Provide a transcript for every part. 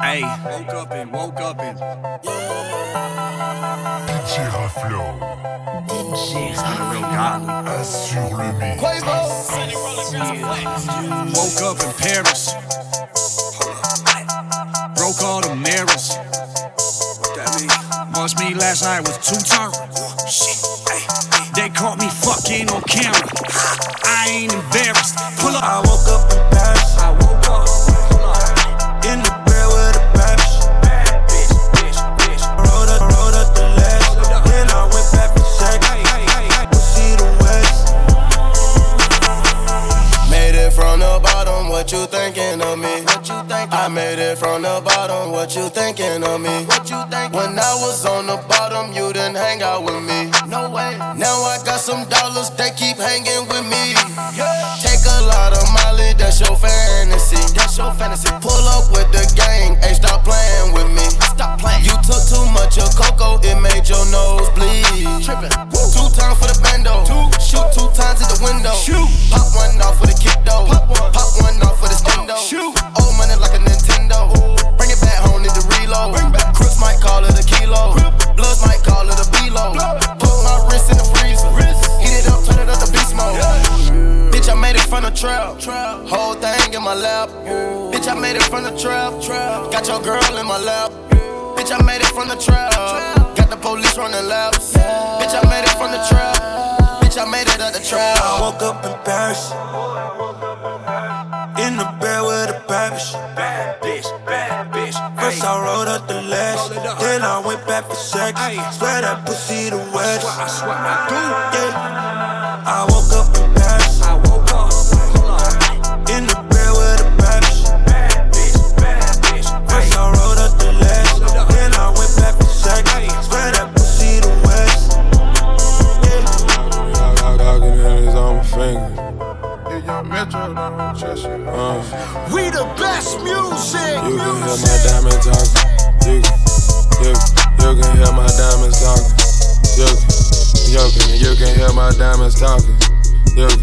Hey, woke up and woke up and DJ Raflo real godly. assure le mix. Woke up in Paris. Broke all the mirrors. What that mean? Must mean last night was two turn. Shit. They caught me fucking on camera. I ain't embarrassed. Pull up. I woke up I made it from the bottom. What you thinking of me? What you think? When I was on the bottom, you didn't hang out with me. No way. Now I got some dollars. They keep hanging with me. Take a lot of Molly. That's your fantasy. That's your fantasy. Pull up with the gang. Hey, stop playing with me. Stop playing. You took too much of cocoa. It made your nose bleed. Tripping. Two times for the bando. Two. Shoot two times at the window. Shoot. Pop one off with the kick though. Pop one. Pop one off with a stendo. Shoot. Trap. Whole thing in my lap. Bitch, I made it from the trap. Got your girl in my lap. Bitch, I made it from the trap. Got the police running laps. Bitch, I made it from the trap. Bitch, I made it out the trap. I woke up in Paris. In the bed with a babish. Bad bitch, bad bitch. First I rolled up the last, Roll it up. then I went back for sex. Ay. Swear that pussy the west. I swear I do. Yeah. I woke up Uh, We the best music. you can hear my diamond talking. You can, you, you can hear my diamonds talking. You can, you can, you can hear my diamonds talking. You can,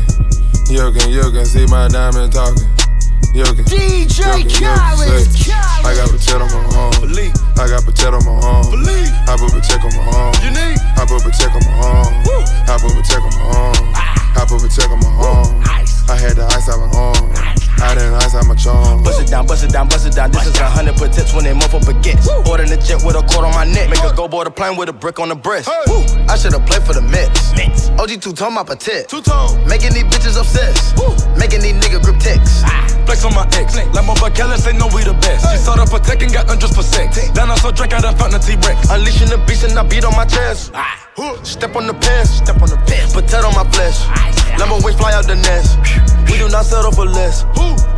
you can, you can see my diamond talking. You can, DJ Khaled. I got potato on my arm. I got potato on my arm. I put potato on my arm. You need. I put potato on down, bust it down, bust it down. This is a hundred potential when they motherfucker baguettes. Ordering a jet with a cord on my neck. Make a go board a plane with a brick on the breast. Woo. I should've played for the Mets. OG two tone my Patek. Two tone. Making these bitches obsessed. Making these niggas grip texts. Flex on my ex. Like my Kelly say no, we the best. She saw the protect and got undressed for sex. Then I saw drink, I done found the T-Rex. Unleashing the beast and I beat on my chest. Ah. Step on the pants, step on the pants. Potato on my flesh. Ah, Lambo wings fly out the nest. We do not settle for less.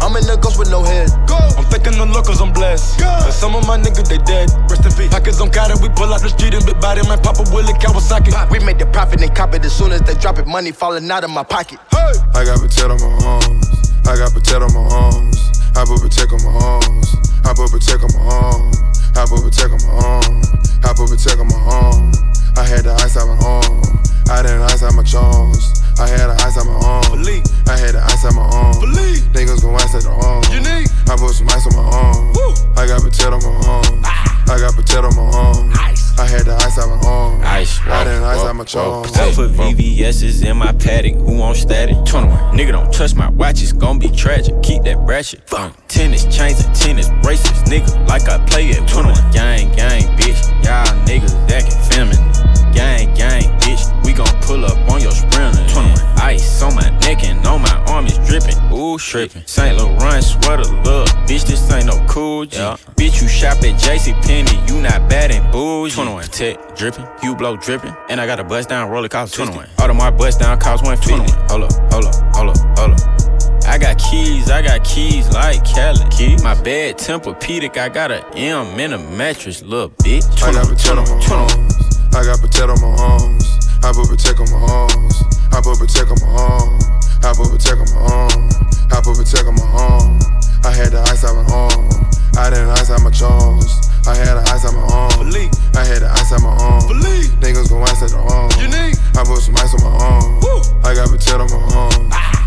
I'm in the ghost with no head. I'm thinking the lookers, I'm blessed. And some of my niggas, they dead. Rest in peace. Pockets on Carter, we pull out the street and big body, man. Papa Willie Kawasaki. We make the profit and cop it as soon as they drop it. Money falling out of my pocket. I got potato on my arms. I got potato on my arms. I put potato on my arms. I put potato on my arm. I put potato on my arm. I put potato on my arm. I had the ice out my arm. I didn't ice out my charms. I had the ice out my arm. Believe. I had the ice out my arm. Believe. Niggas gon' ice at the arm. You need. I put some ice on my arm. I got potato on my arm. Ah. I got potato on my arm. I had the ice out my arm. Ice, I didn't ice whoa, out my whoa, charms. I put VVS's in my Patek. Who on static? 21. Nigga don't touch my watch. It's gon' be tragic. Keep that ratchet. Fuck. Tennis chains and tennis bracelets. Nigga, like I play at 21. Gang, gang, bitch. Y'all niggas acting feminine. Gang, gang, bitch. We gon' pull up on your sprinter. 21. Ice on my neck and on my arm is dripping. Ooh, tripping. St. Laurent sweater, look. Bitch, this ain't no Coogi. Bitch, you shop at JC Penney. You not bad and bougie. 21. Tech dripping. Hugh blow dripping. And I got a bust down roller cost 21. Audemars bust down cost 150. Hold up, hold up, hold up, hold up. I got keys, I got keys like Kelly. Key. My bed Tempur-Pedic, I got a M in a mattress, little bitch. I got potato on my arms. I got potato on my arms. I put potato on my arms. I put potato on my arm. I put potato on my arm. I put potato on my arm. I had the ice out my arm. I didn't ice out my charms. I had the ice out my arm. Believe. I had the ice out my arm. Believe. Niggas gon' ice at the arm. You need. I put some ice on my arm. I got potato on my arm. Ah.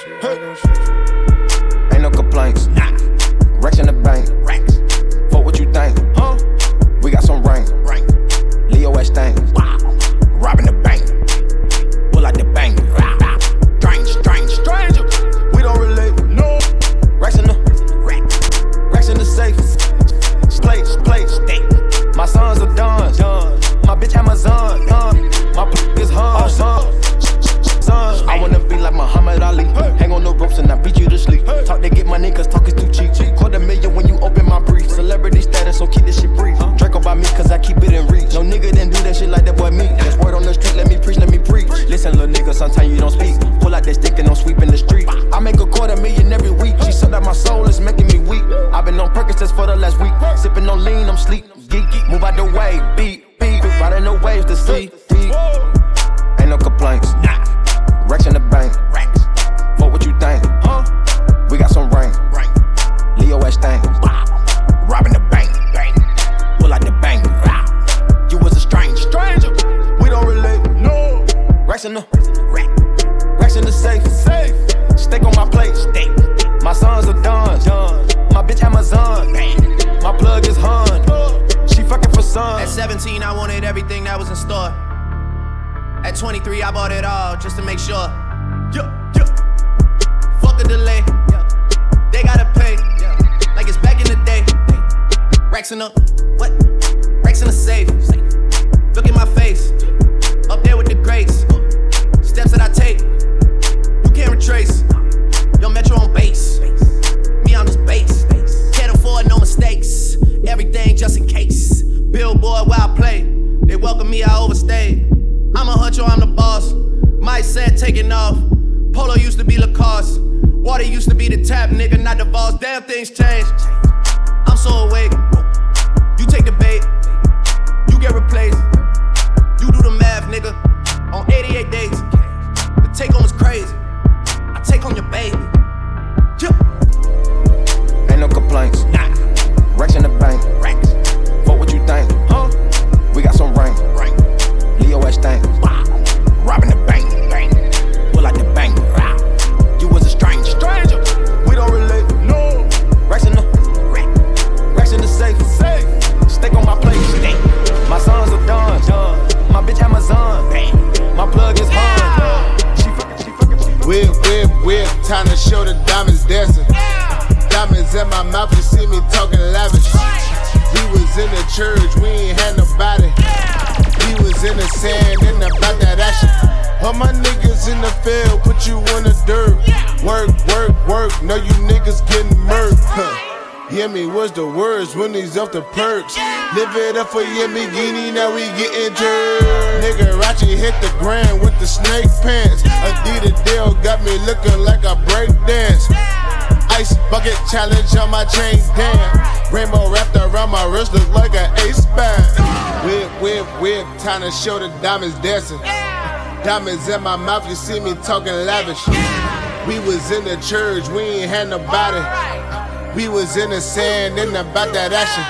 shit. Ain't no complaints. Nah. celebrity status, so keep this shit brief. Draco by me, cause I keep it in reach. No nigga didn't do that shit like that boy me. Just word on the street, let me preach, let me preach. Listen, little nigga, sometimes you don't speak. Pull out that stick and don't sweep in the street. I make a quarter million every week. She said that my soul is making me weak. I've been on Percocets for the last week. Sipping on lean, I'm sleep. Geek, move out the way, beat, beat. Riding the waves to see. Ain't no complaints. racks in the rack, racks in the safe, safe. Steak on my plate, steak. My sons are done, done. My bitch Amazon, Bang. my plug is hun. She fucking for son. At 17, I wanted everything that was in store. At 23, I bought it all just to make sure. Yeah, yeah. Fuck the delay. Yeah. They gotta pay. Yeah. Like it's back in the day. Hey. Racks in the what? Racks in the safe. Look at my face. Up there with the greats that I take. You can't retrace. Yo, metro on base. Me, I'm just base. Can't afford no mistakes. Everything just in case. Billboard where I play. They welcome me, I overstayed. I'm a huncho, I'm the boss. My set taking off. Polo used to be Lacoste. Water used to be the tap, nigga, not the boss. Damn things changed. I'm so awake. You take the bait. You get replaced. You do the math, nigga. On 88 days take on is crazy. I take on your baby. Yeah. Ain't no complaints. 20s off the perks. Live it up for Yamigini, now we getting jerked. Nigga, Rachi hit the ground with the snake pants. Adidas deal got me looking like a break dance. Ice bucket challenge on my chain, damn. Rainbow wrapped around my wrist look like an ace band. Whip, whip, whip, time to show the diamonds dancing. Diamonds in my mouth, you see me talking lavish. We was in the church, we ain't had nobody. We was in the sand and about that action.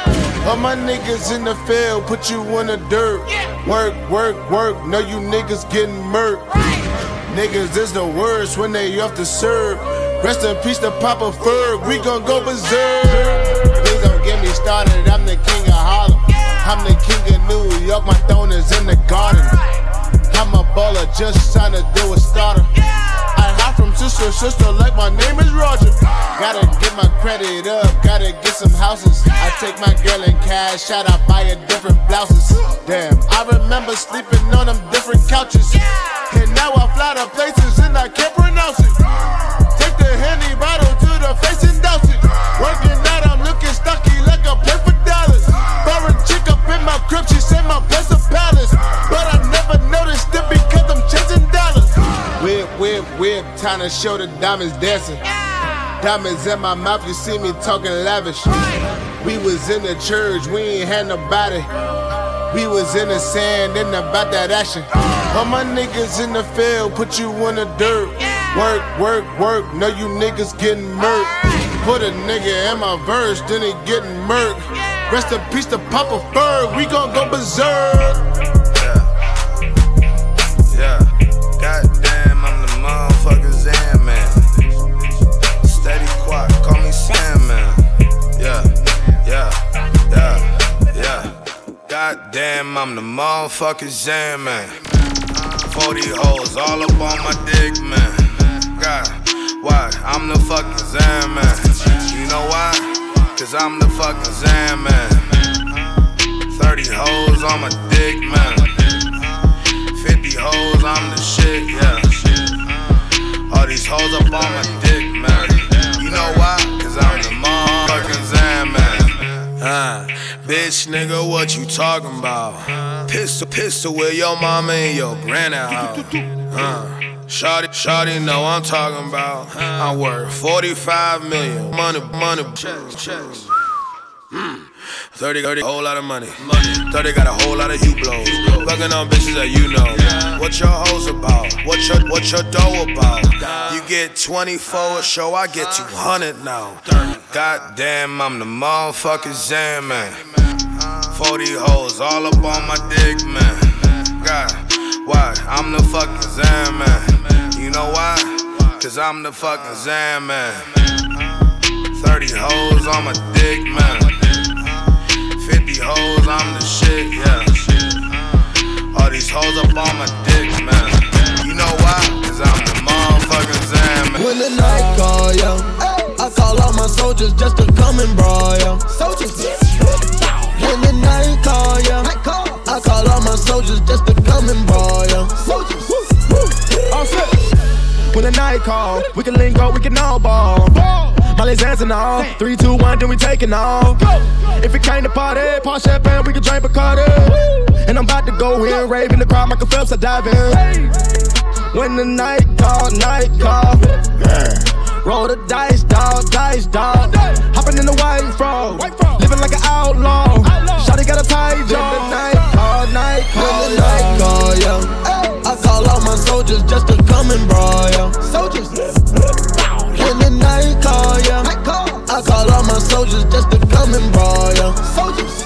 All my niggas in the field, put you in the dirt. Work, work, work. know you niggas getting murked. Niggas is the worst when they off to serve. Rest in peace to Papa Ferg. We gon' go berserk. Please don't get me started. I'm the king of Harlem. I'm the king of New York. My throne is in the garden. I'm a baller, just trying to do a starter from sister sister like my name is Roger. Gotta get my credit up, gotta get some houses. I take my girl in cash out, I buy her different blouses. Damn, I remember sleeping on them different couches. And now I fly to places and I can't pronounce it. Take the Henny bottle to the face and douse it. Working out, I'm looking stocky like a play for dollars. Chick up in my crib, she said my best whip, time to show the diamonds dancing. Yeah. Diamonds in my mouth, you see me talking lavish. Right. We was in the church, we ain't had nobody. We was in the sand and about that action. Uh. All my niggas in the field, put you in the dirt. Yeah. Work, work, work, know you niggas getting murked. Right. Put a nigga in my verse, then he getting murked. Yeah. Rest in peace to Papa Ferg, we gon' go berserk. Goddamn, I'm the motherfucker Zan man. 40 hoes all up on my dick, man. God, why? I'm the fucking Zan man. You know why? Cause I'm the fucking Zan man. 30 hoes on my dick, man. 50 hoes, I'm the shit, yeah. All these hoes up on my dick, man. You know why? Cause I'm the motherfucking Zan man. Uh, bitch, nigga, what you talking about? Pistol, pistol with your mama and your granny house. Uh, Shawty, shawty, know I'm talking about. I'm worth 45 million. Money, money, checks, checks. 30, 30, whole lot of money. 30 got a whole lot of you blows. Fucking on bitches that you know. What your hoes about? What your what your dough about? You get 24 a show, I get 200 now. Goddamn, I'm the motherfucking Zan man. 40 hoes all up on my dick, man. God, why? I'm the fucking Zan man. You know why? Cause I'm the fucking Zan man. 30 hoes on my dick, man. 50 hoes, I'm the shit, yeah. All these hoes up on my dick, man. You know why? Cause I'm the motherfucking Zan, man. When the night call, yeah, I call all my soldiers just to come and brawl, yeah. Soldiers. When the night call, yeah, I call all my soldiers just to come and brawl, yeah. Soldiers. All set. When the night call, we can link up, we can all ball. Molly's dancing all. Three, two, one, then we taking off. If it came to party, pop champagne, we can drink Bacardi. And I'm about to go in, raving the crowd, Michael Phelps, I dive in. When the night call, night call. Yeah. Roll the dice, dog, dice, dog. Hopping in the white frog. Living like an outlaw. Shotty got a tight the night call, night call, night call, I call all my soldiers just to come and brawl, yeah. Soldiers. When the night call, yeah, I call all my soldiers just to come and brawl, yeah. Soldiers.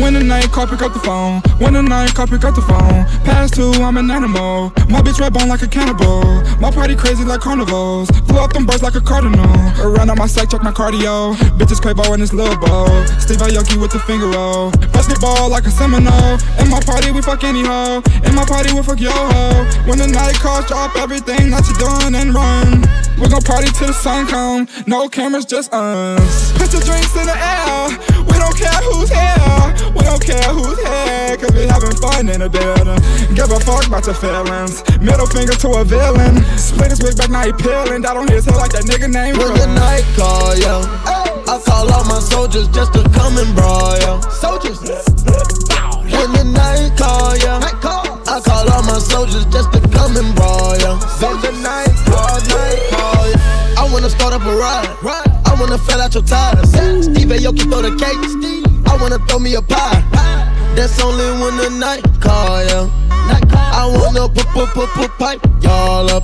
When the night call, pick up the phone. When the night call, pick up the phone. Past two, I'm an animal. My bitch red bone like a cannibal. My party crazy like carnivals. Blew up them birds like a cardinal. Around on my sack, check my cardio. Bitches Quavo in this little bowl. Steve Aoki with the finger roll. Basketball like a Seminole. In my party, we fuck any hoe. In my party, we fuck yo ho. When the night calls, drop everything that you doing and run. We gon' party till the sun come. No cameras, just us. Put the drinks in the air. We don't care who's here. We don't care who's here. Cause we having fun in the building. Give a fuck about your feelings. Middle finger to a villain. Split his wig back, now he peeling. Down on his head like that nigga named When the night call, yeah, I call all my soldiers just to come and brawl, yeah. Soldiers. When the night call, yeah, I call all my soldiers just to come and brawl, yeah. When wanna start up a ride, I wanna fill out your tires. Steve Aoki throw the cake, I wanna throw me a pie. That's only when the night call, yeah. I wanna put, put, put, put pipe y'all up.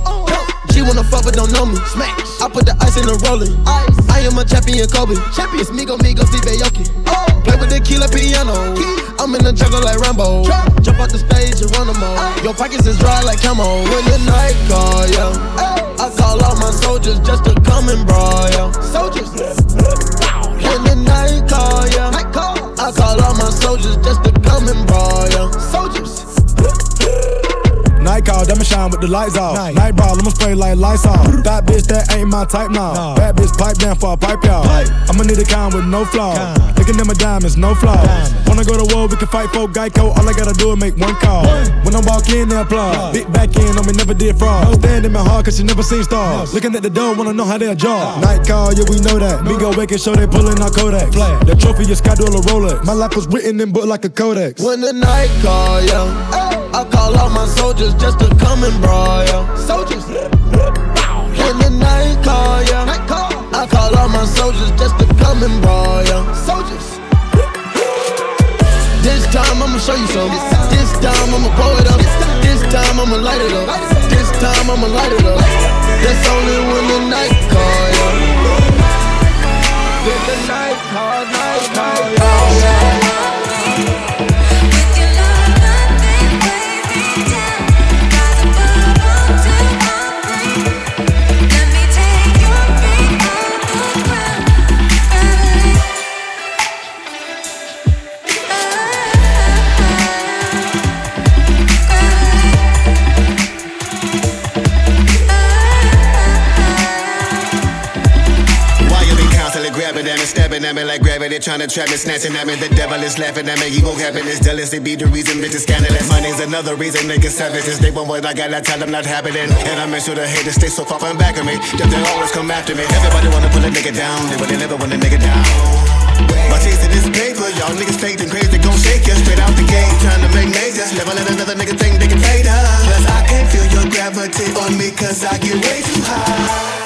She wanna fuck but don't know me. Smash. I put the ice in the rolling. I am a champion, Kobe. Champions, Migo, Migo, Steve Aoki. Oh. Play with the killer piano. I'm in the jungle like Rambo. Jump out the stage and run them all. Your pockets is dry like camo. When the night call, yeah. I call all my soldiers just to come and brawl, yeah. Soldiers. When the night call, yeah. I call all my soldiers just to Night call, I'ma shine with the lights off. Night, Night ball, I'ma spray like lights off. that bitch, that ain't my type now. Bad bitch, pipe down for a pipe y'all. I'ma need a con with no flaw. Looking at my diamonds, no flaws. Wanna go to war, we can fight for Geico. All I gotta do is make one call. When I walk in, they applaud. Big back in on me, never did fraud. Stand in my heart, cause you never seen stars. Looking at the door, wanna know how they jaw. Night call, yeah, we know that. Me go wake and show they pulling our Kodak. The trophy is Sky Dollar Rolex. My life was written in book like a codex. When the night call, yeah. I call all my soldiers just to come and brawl, yeah. Soldiers. When the night call, ya. Night call. I call all my soldiers just to come and brawl, yeah. Soldiers. This time I'ma show you something. This time I'ma blow it up. This time I'ma light it up. This time I'ma light it up. That's only when the night call, yeah. With the night call, night call, yeah. Grabbing at me, stabbing at me like gravity, trying to trap me, snatching at me. The devil is laughing at me, ego happiness, jealousy be the reason bitches scandalous. Money's another reason niggas savages. They want what I got, I tell them not happening. And I make sure the haters stay so far from back of me, that they always come after me. Everybody wanna pull a nigga down, they really never want a nigga down. My taste of this paper, y'all niggas fake and crazy, gon' shake you straight out the gate. Trying to make majors, never let another nigga think they can fade us. Cause I can't feel your gravity on me, cause I get way too high.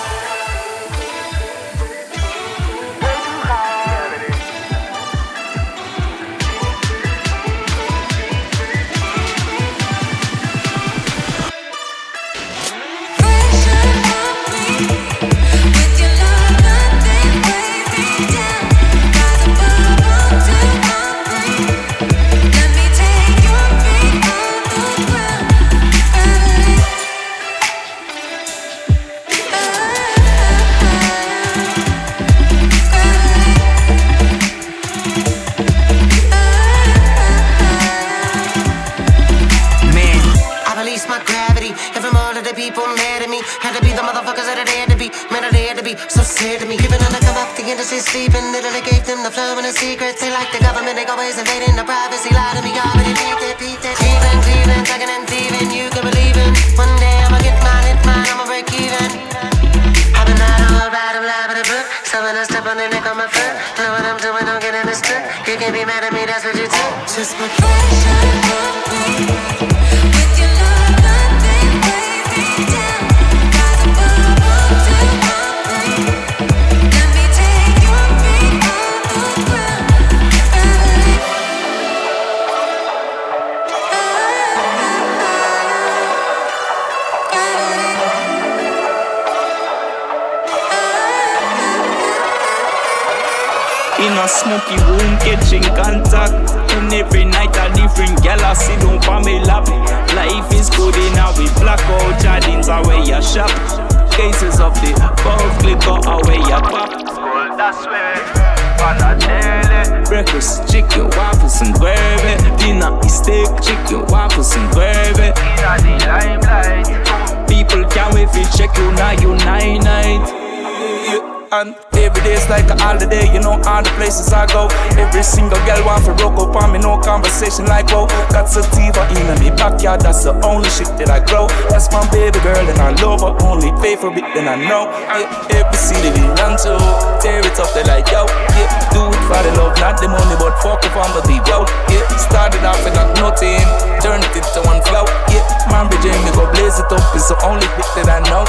Places I go. Every single girl want to rock up on me, no conversation like whoa. Got sativa in me backyard, that's the only shit that I grow. That's my baby girl and I love her, only pay for it, then I know. Yeah, every city we run to, tear it up, they like yo. Yeah, do it for the love, not the money, but fuck if I'm a deep yo. Yeah, started off with nothing, turned it into one flow. Yeah, man, bridge me go blaze it up, it's the only bit that I know.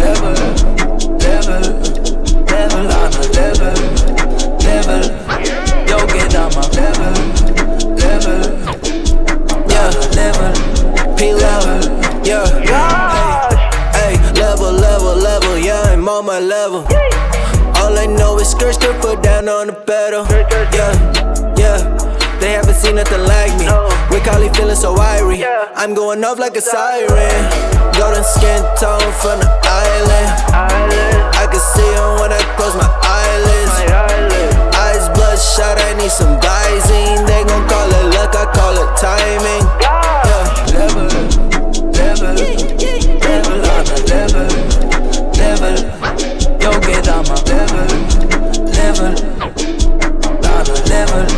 Level, level level on a level, level. Yo, get on my level, level. Yeah, level, P level, yeah. Hey, hey, level, level, level. Yeah, I'm on my level. All I know is skirt, skirt, foot down on the pedal. Yeah, yeah. They haven't seen nothing like me. Rick Holly feeling so irie. I'm going off like a siren. Golden skin tone from the island. I can see them when I close my eyelids. Bloodshot, I need some Visine. They gon' call it luck, I call it timing. Level, level, level on a level, level. Yo, on my level, level, on a level.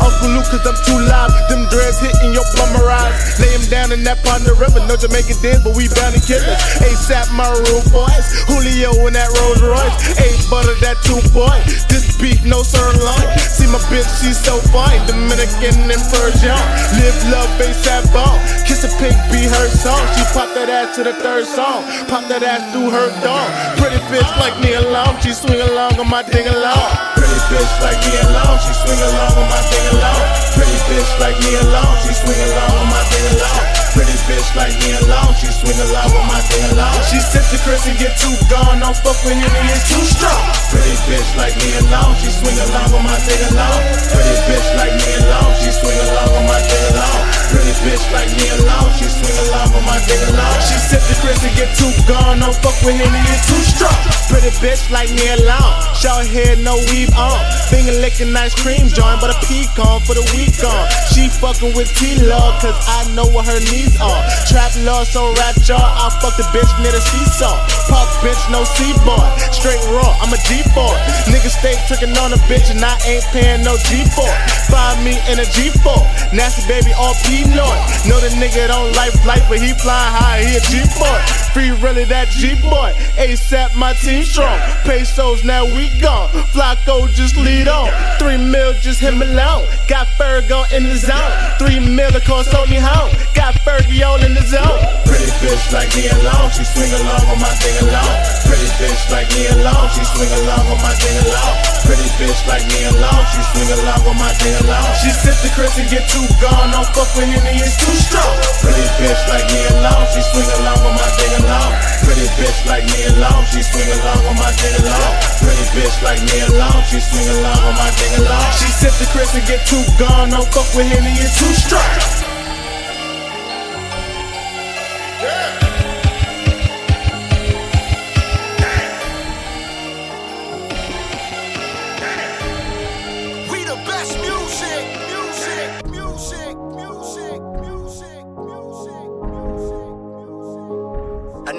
Uncle Luke, cause I'm too live. Them dreads hitting your plumber eyes. Lay him down in that pond of river. No Jamaican dance, but we bound to kill us. ASAP, my room boys. Julio in that Rolls Royce. Ain't butter that two boy. This beef, no sirloin. See my bitch, she's so fine. Dominican and Persian. Live love, ASAP ball. Kiss a pig, be her song. She pop that ass to the third song. Pop that ass through her dog. Pretty bitch like me alone. She swing along on my ding along. Bitch like me alone. She swing along with my thing alone. Pretty bitch like me alone. She swing along with my thing along. Pretty bitch like me alone. She swing along on my ding along. She sip the Chris and get too gone. Don't fuck with him, he is too strong. Pretty bitch like me alone. She swing along on my ding along. Pretty bitch like me alone. She swing along on my ding along. Pretty bitch like me alone. She swing along on my ding along. She sip the Chris and get too gone. Don't fuck with him, he is too strong. Pretty bitch like me alone. Short hair, no weave on. Finger licking ice cream joint, but a pecan for the week on. She fucking with T-Love, cause I know what her needs are. Trap love, so rap. I fuck the bitch near the seesaw. Pop bitch, no C-boy. Straight raw, I'm a G-boy. Niggas stay tricking on a bitch, and I ain't paying no G-boy. Find me in a G4. Nasty baby, all P-Lord. Know the nigga don't like flight, but he flying high, he a G-boy. Free really that G-boy. ASAP, my team strong. Pesos, now we gone. Flacko, just lead on. Three mil, just him alone. Got Fergo in the zone. Three mil, of course, on me home. Got Fergie all in the zone. Pretty bitch like me alone. She swing along on my thing alone. Pretty bitch like me alone. She swing along on my thing alone. Pretty bitch like me alone. She swing along on my thing alone. She sip the Chris and get too gone. Don't fuck with him, he is too strong. Pretty bitch like me alone. She swing along on my thing alone. Pretty bitch like me alone. She swing along on my thing alone. Pretty bitch like me alone. She swing along on my thing alone. She sip the Chris and get too gone. Don't fuck with him, he is too strong.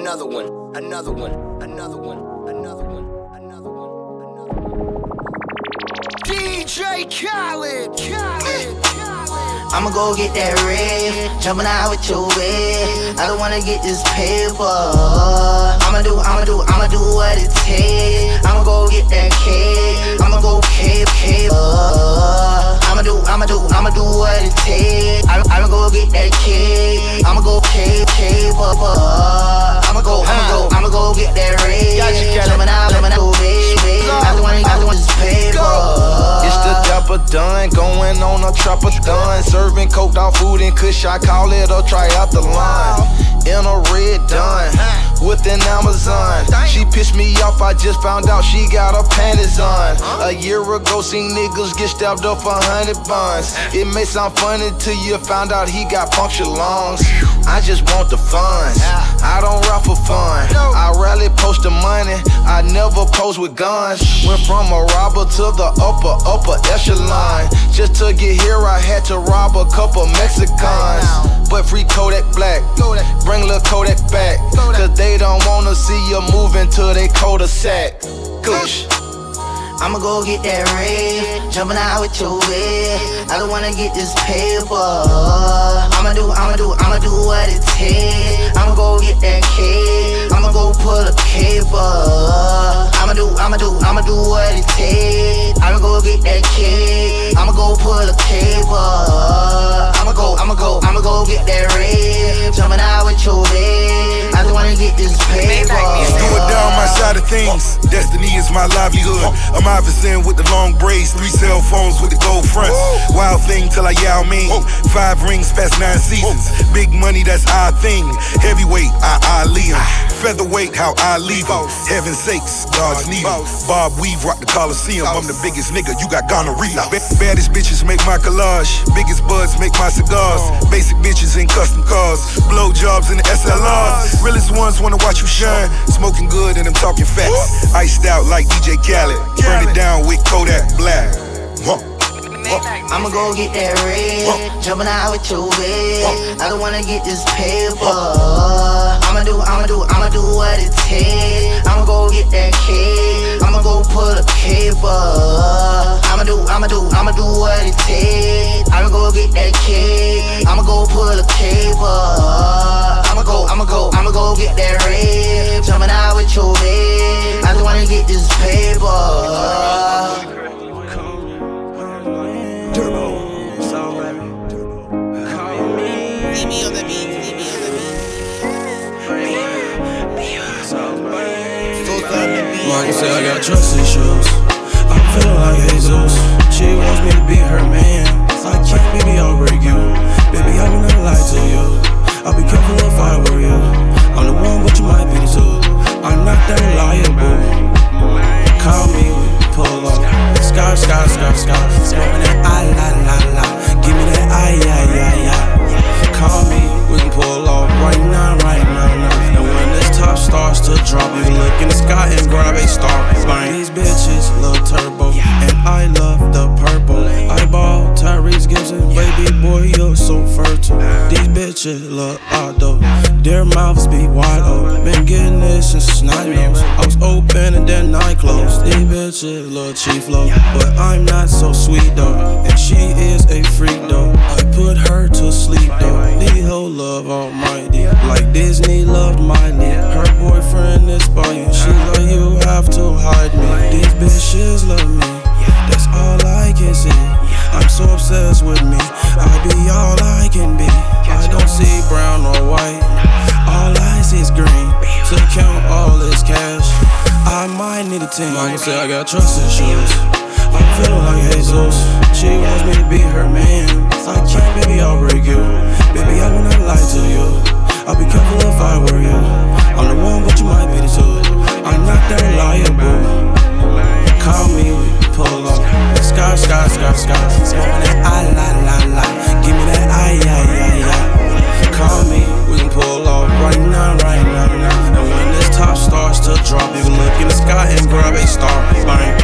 Another one, another one, another one, another one, another one, another one. DJ Khaled, Khaled. I'ma go get that red, jumping out with your red. I don't wanna get this paper. I'ma do, I'ma do, I'ma do what it takes. I'ma go get that cake. I'ma go cave, cave. I'ma do, I'ma do, I'ma do what it takes. I'ma, I'ma go get that cake. I'ma go cave, cave up. I'ma go, I'ma go, I'ma go get that red. Jumping out, jumping out, baby. I don't wanna, I don't want this paper. It's the dapper done, going on a trapper done. Serving coke down food and kush, I call it a triathlon. In a red done, with an Amazon. She pissed me off, I just found out she got her panties on. A year ago, seen niggas get stabbed up for hundred buns. It may sound funny till you found out he got punctured lungs. I just want the funds. I don't rap for fun. I rarely post the money. I never post with guns. Went from a robber to the upper, upper echelon. Just to get here, I had to rob a couple Mexicans. But free Kodak Black. Bring Lil Kodak back. Cause they don't wanna see you moving till they cul-de-sac. Kush. I'ma go get that red, jumping out with your red. I don't wanna get this paper. I'ma do, I'ma do, I'ma do what it takes. I'ma go get that cake. I'ma go pull a paper. I'ma do, I'ma do, I'ma do what it takes. I'ma go get that cake. I'ma go pull a paper. I'ma go, I'ma go, I'ma go get that red, jumping out with your red. I don't wanna get this paper. Do it down my side side of things. Destiny is my livelihood. I'm Iverson with the long braids, three cell phones with the gold fronts. Wild thing till I Yao Ming. Five rings past nine seasons. Big money, that's our thing. Heavyweight, I Ali him. Featherweight, how I leave him. Heaven sakes, God's need him. Bob Weave rock the Coliseum. I'm the biggest nigga, you got gonorrhea. Ba- baddest bitches make my collage. Biggest buds make my cigars. Basic bitches in custom cars. Blow jobs in the SLRs. Realest ones wanna watch you shine. Smoking good and I'm talking facts. Iced out like DJ Khaled. Burn it down with Kodak Black. Huh. I'ma go get that red, jumping out with your wig. I don't wanna get this paper. I'ma do, I'ma do, I'ma do what it takes. I'ma go get that cake. I'ma go pull a paper. I'ma do, I'ma do, I'ma do what it takes. I'ma go get that cake. I'ma go pull a paper. Mama I got trust issues. I'm feeling like Jesus. She wants me to be her man. I can't, baby, I'll break you. Baby, I will not lie to you. I'll be careful if I were you. I'm the one, but you might be two. I'm not that reliable. Call me, pull up. Scar, scar, scar, scar. Smoking and grab a star. Bang. These bitches love turbo, and I love the purple. I ball Tyrese Gibson, baby boy, you're so fertile. These bitches love auto, their mouths be wide open. Been getting this since night nose. I was open and then I closed. These bitches love chief low, but I'm not so sweet though. And she is a freak though. I put her to sleep though. These whole love almighty, like Disney loved Miley. Bitches love me. That's all I can see. I'm so obsessed with me. I be all I can be. I don't see brown or white. All I see is green. To count all this cash, I might need a team. Mama say I got trust issues. I'm feeling like Jesus. She wants me to be her man. I can't, baby, I'll break you. Baby, I will not lie to you. I'll be careful if I were you. I'm the one, but you might be the two. I'm not that reliable. Call me, we pull up. Sky, sky, sky, sky. Smoking that I la la la. Give me that I yeah yeah yeah. Call me, we can pull off right now, right now, now. And when this top starts to drop, you can look in the sky and grab a star. Bang.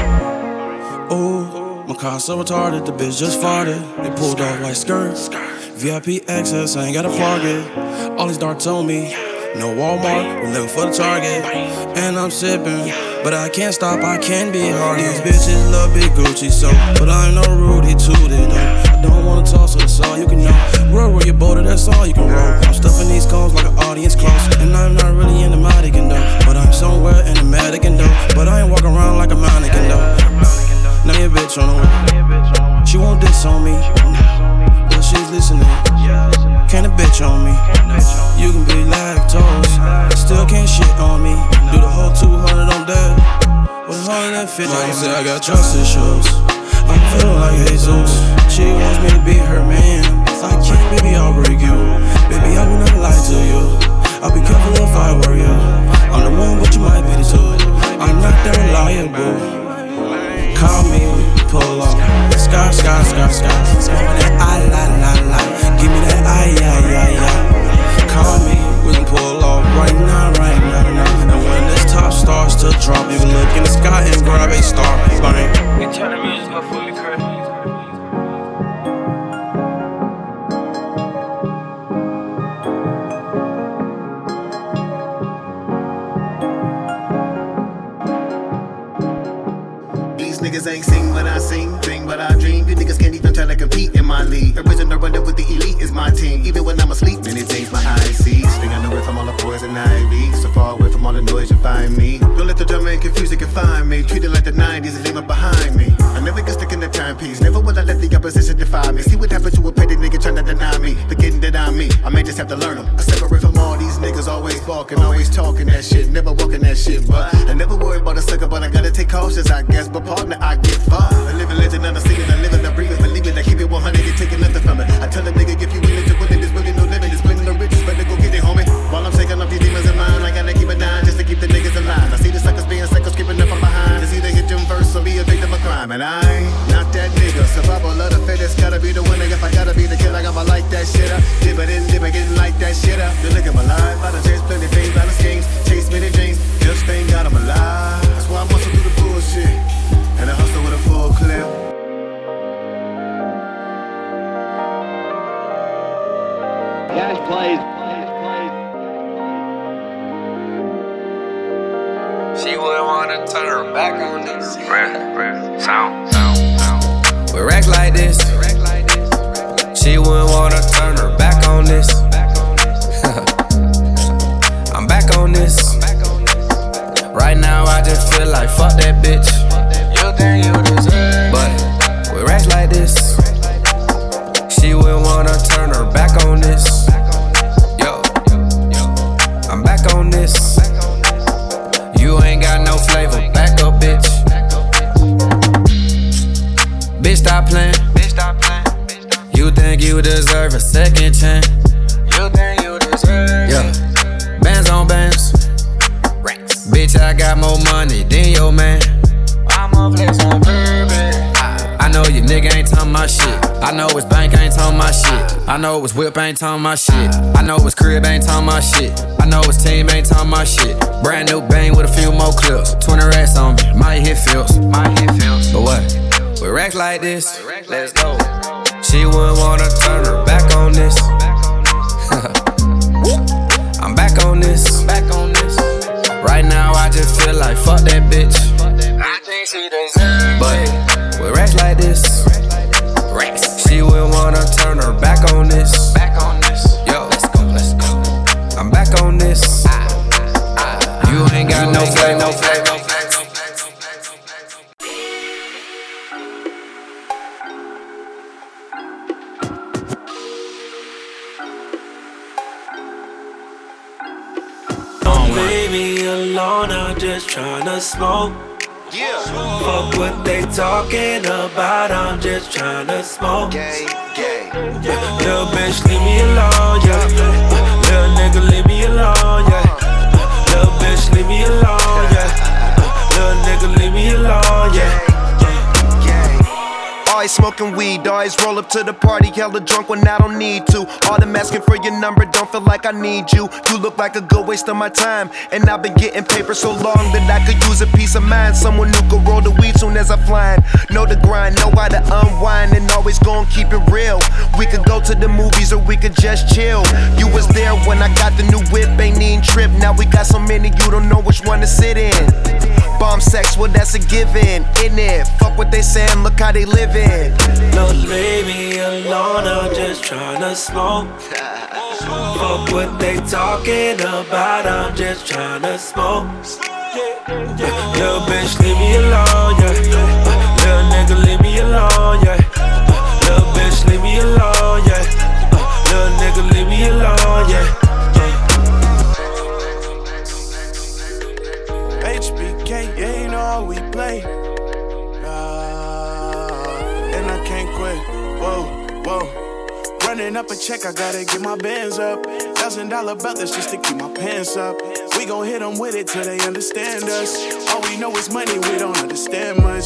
Ooh, my car so retarded, the bitch just farted. They pulled off like skirts. VIP access, I ain't gotta park it. All these darts on me. No Walmart, we're looking for the target. And I'm sipping, but I can't stop, I can be hard. These bitches love big Gucci, so, but I'm no Rudy Tootie, though. I don't wanna talk, so that's all you can know. Roll where you're bolder, that's all you can roll. I'm stuffing these cones like an audience close. And I'm not really in the Madigan, though. But I'm somewhere in the Madigan, though. But I ain't walking around like a mannequin, though. Now your bitch on the way. She won't diss on me, but she's listening. Can't a bitch on me. You can be lactose, still can't shit on me. Do the whole 200 on that. With a 150 Mama say I got trust issues. I'm feeling like Jesus. She wants me to be her man. I can't, baby, I'll break you. Baby, I will not lie to you. I'll be careful if I were you. I'm the one, but you might be the two. I'm not that reliable. Call me, we pull up. Sky, sky, sky, sky. Smoking that I la la la. Give me that I yeah yeah yeah. Call me, we can pull off right now, right now, now. And when this top starts to drop, you look in the sky and grab a star. Bang. You turn the music up for me, niggas ain't sing what I sing, dream what I dream. You niggas can't even try to compete in my league. Original runner with the elite is my team. Even when I'm asleep, many things my eyes see. Stay on the from all the poison ivy. So far away from all the noise you find me. Don't let the drama and confusion confine me. Treat it like the 90s and leave it behind me. I never get stuck in the timepiece. Never will I let the opposition define me. See what happened to a petty nigga trying to deny me. Forgetting that I'm me. I may just have to learn them. I separate from all niggas, always ball talking, always talking that shit, never walking that shit. But I never worry about a sucker, but I gotta take cautious, I guess. But partner, I get far. A living legend, I'm a I live it, I breathe it, believe it, I keep it 100, you taking nothing from it. I tell a nigga, if you willing to win it, there's really no limit, it's splitting the riches, better go get it, homie. While I'm shaking off these demons in mind, I gotta keep it down just to keep the niggas alive. I see the suckers being psychos, creeping up from behind. It's either hit them first or be a victim of crime, and I be the winner. If I gotta be the killer, I gotta like that shit up. Dip it in, dip it, getting like that shit up. You look at my life, I done chased plenty things, lot of schemes, chase many dreams. Just thank God I'm alive. That's why I muscle through the bullshit, and I hustle with a full clip. Cash plays. She wouldn't wanna turn her back on this. Sound, sound, sound. With racks like this, she wouldn't wanna turn her back on this. I'm back on this. Right now, I just feel like fuck that bitch. I know it was whip ain't talking my shit. I know it was crib ain't talking my shit. I know it was team ain't talking my shit. Brand new bang with a few more clips. 20 racks on me, might hit fields. Might hit fields. But what? With racks like this, let's go. She wouldn't wanna turn her back on this. I'm back on this. Back on this. Right now, I just feel like fuck that bitch. I think she deserve But with racks like this, ain't no flavor, no alone, I'm just tryna smoke. Yeah. Fuck what they talking about, I'm just tryna smoke. Gay, gay. Little bitch, leave me alone, yeah. Little nigga, leave me alone, yeah. Little bitch, leave me alone, yeah. Nigga, leave me alone, yeah. Always smoking weed, always roll up to the party, hella drunk when I don't need to. All them asking for your number, don't feel like I need you. You look like a good waste of my time, and I've been getting paper so long that I could use a piece of mind. Someone who could roll the weed soon as I flying. Know the grind, know how to unwind, and always gon' keep it real. We could go to the movies or we could just chill. You was there when I got the new whip, ain't even trip. Now we got so many, you don't know which one to sit in. Bomb sex, well that's a given, in it. Fuck what they saying, look how they living. No, leave me alone, I'm just tryna smoke. Fuck what they talking about, I'm just tryna smoke. Little bitch, leave me alone, yeah. Little nigga, leave me alone, yeah. Little bitch, leave me alone, yeah. Little nigga, leave me alone, yeah. HBK, yeah, you know how we play. Running up a check, I gotta get my bands up. Thousand dollar belt, that's just to keep my pants up. We gon' hit them with it till they understand us. All we know is money, we don't understand much.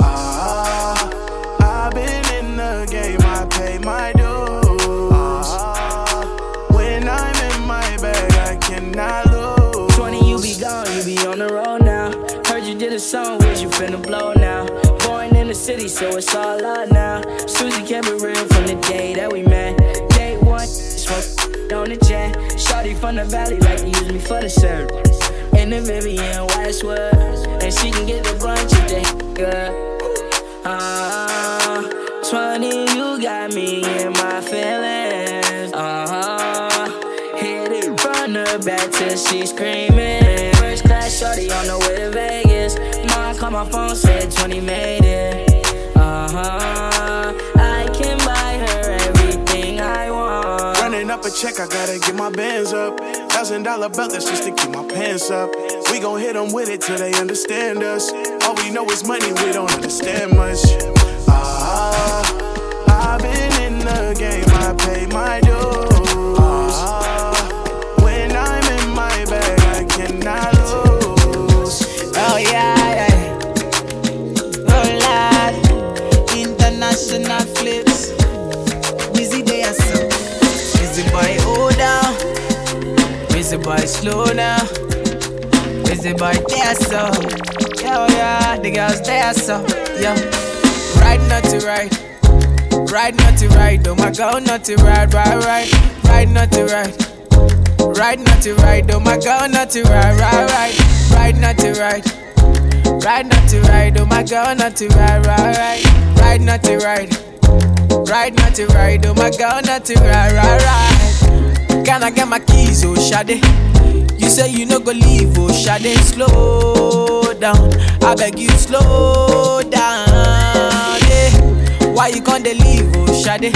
Ah, I've been in the game, I pay my dues. Ah, when I'm in my bag, I cannot lose. 20, you be gone, you be on the road now. Heard you did a song, was you finna blow city, so it's all out now. Susie kept it real from the day that we met. Day one, smoke on the jet. Shorty from the valley, like to use me for the serve. In the Vivienne Westwood, and she can get the brunch if they good. Uh, 20, you got me in my feelings. Uh huh. Hit it from the back till she screaming. First class shorty on the way to Vegas. Mom called my phone, said 20 made it. Uh huh. I can buy her everything I want. Running up a check, I gotta get my bands up. Thousand dollar belt, just to keep my pants up. We gon' hit them with it till they understand us. All we know is money, we don't understand much. Ah, I've been in the game, I pay my dues. Ah, Is it boy slow now? Is it boy there so? Yo, yeah, the girls there so. Yeah. Ride not to ride, ride not to ride. Oh my girl, not to ride, ride, ride. Ride not to ride, ride not to ride. Oh my girl, not to ride, ride, ride. Ride not to ride, ride not to ride. Oh my girl, not to ride, ride, ride. Right, not to right. Right, not to right. Oh my girl, not to right, right, right. Can I get my keys, oh Shade? You say you no go leave, oh Shade, slow down. I beg you, slow down. Yeah. Why you can't leave, oh Shade?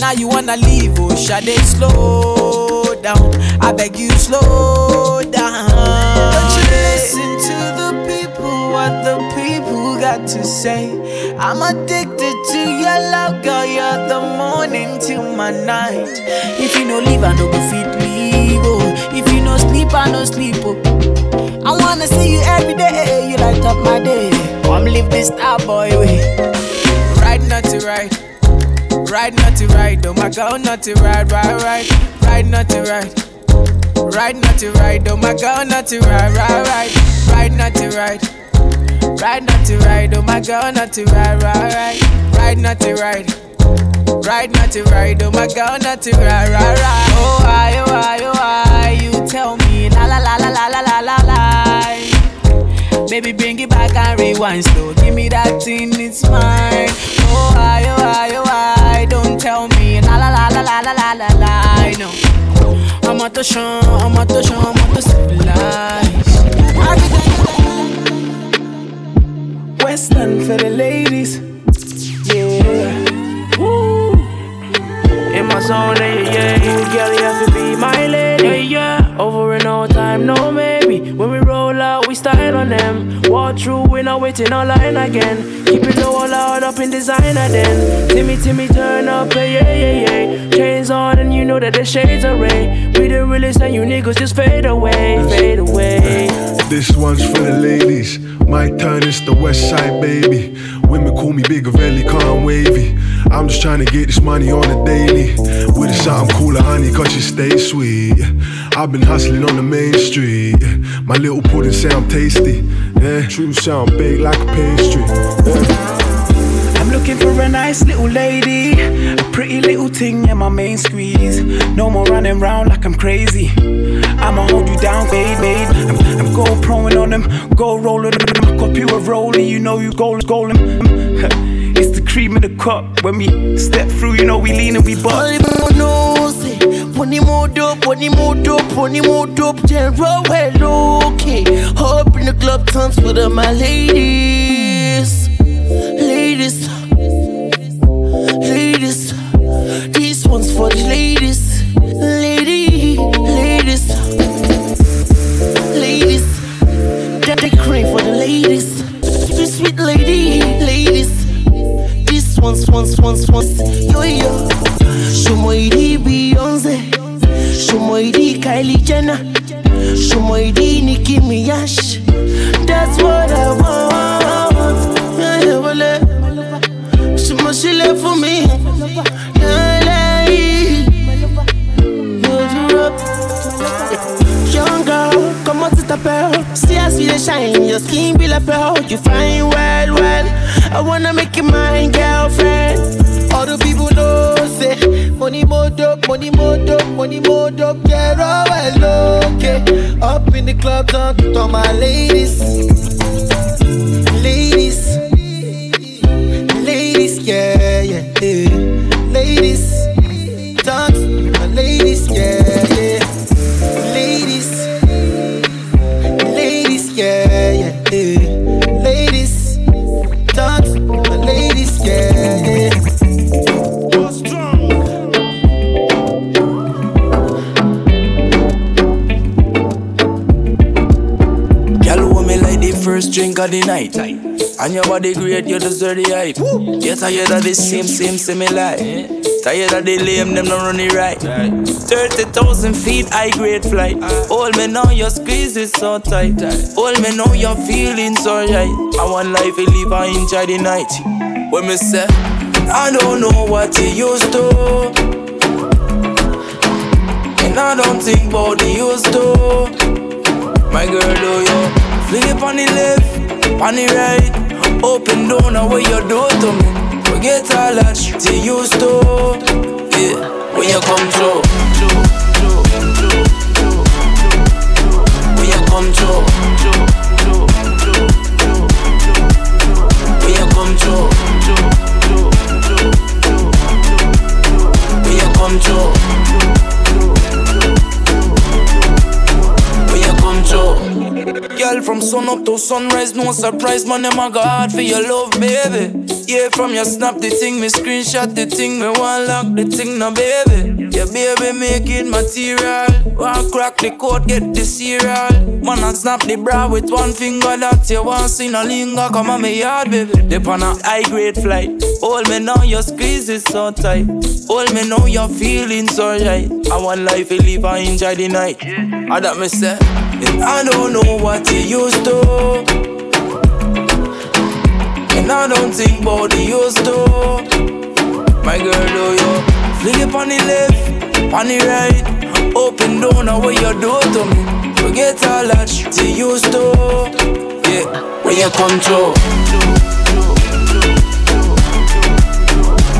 Now you wanna leave, oh Shade, slow down. I beg you, slow down. Don't you listen to the what the people got to say. I'm addicted to your love, girl. You're the morning till my night. If you no leave, I no go fit leave. Oh, if you no sleep, I no sleep. Oh, I wanna see you every day. You light up my day. Come live this star boy way. Ride not to ride. Ride not to ride, oh my girl, not to ride, ride, ride, ride not to ride. Ride not to ride, oh my girl, not to ride, ride, ride, ride not to ride. Ride not to ride, oh my girl, not to ride, ride, ride, ride not to ride. Ride not to ride, oh my girl, not to ride, ride, ride. Oh why, oh why, oh why, you tell me la la la la la la la la la. Baby, bring it back and rewind slow. Give me that thing, it's mine. Oh why, oh why, oh why, don't tell me la la la la la la la la la. No, I'm out to show, I'm out to show, I'm out to civilize. Western for the ladies. Yeah. Woo. In my zone, yeah, yeah. Girl, you have to be my lady. Yeah, yeah. Over in no time, no maybe. When we roll out, we style on them. Walk through, we not waiting on line again. Keep it low, loud up in designer then. Timmy, Timmy, turn up, yeah, yeah, yeah. Chains on, and you know that the shades are ray. We the realest, and you niggas just fade away, fade away. This one's for the ladies. My turn, it's the west side, baby. Women call me Big Velly, calm wavy. I'm just trying to get this money on a daily. With a something cooler, honey, cause you stay sweet. I've been hustling on the main street. My little pudding sound tasty. Yeah, true sound baked like a pastry. Yeah. I'm looking for a nice little lady, a pretty little thing in my main squeeze. No more running around like I'm crazy. I'ma hold you down, babe, babe. I'm, I'm go proing on them, go rolling them. I cop you a rolling, you know you go golden. It's the cream in the cup. When we step through, you know we lean and we butt. Eh. Pony more dope, pony more dope, pony more dope, general well okay. Eh. Up in the club, tons with all my ladies, ladies, ladies. This one's for the ladies, One's, one's, one's, yo yo. Shumoidi Beyonce, Shumoidi Kylie Jenner, Shumoidi Nicki Minaj. That's what I want. Yeah, eh. She left for me. Up. Young girl, come on. See us we shine, your skin be like pearl. You fine well, well. I wanna make you my girlfriend. All the people know say money more dope, money more dope, money more dope. Get all well, okay. Up in the club, talk to my ladies, ladies, ladies, yeah, yeah, yeah. ladies. The night. And your body great, you deserve the hype. You're tired of the same, same, same life. Tired of the lame, them not running right. 30,000 feet, high grade flight. All me know your squeeze is so tight. All me now, you're feeling so right. I want life to live, I enjoy the night. When me say, I don't know what you used to. And I don't think about the used to. My girl, do you fling it on the left, on the right? Open door, now what you do to me? Forget all that shit you used to. Yeah, when you come through. When you come through. When you come through. When you come through. Girl, from sun up to sunrise, no surprise, man, them a God for your love, baby. Yeah, from your snap the thing, me screenshot the thing, me want lock the thing, now, baby. Yeah, baby, make it material. Want crack the code, get the cereal. Man, I snap the bra with one finger, that you want see no linger, come on me yard, baby. Dip on a high grade flight. Hold me now, your squeeze is so tight. Hold me now, you're feeling so right. I want life to live, I enjoy the night. I that me say, and I don't know what you used to. And I don't think about the used to. My girl, do you fling it on the left, on the right? Open door, now what you do to me? Forget all that you used to. Yeah, when you come through.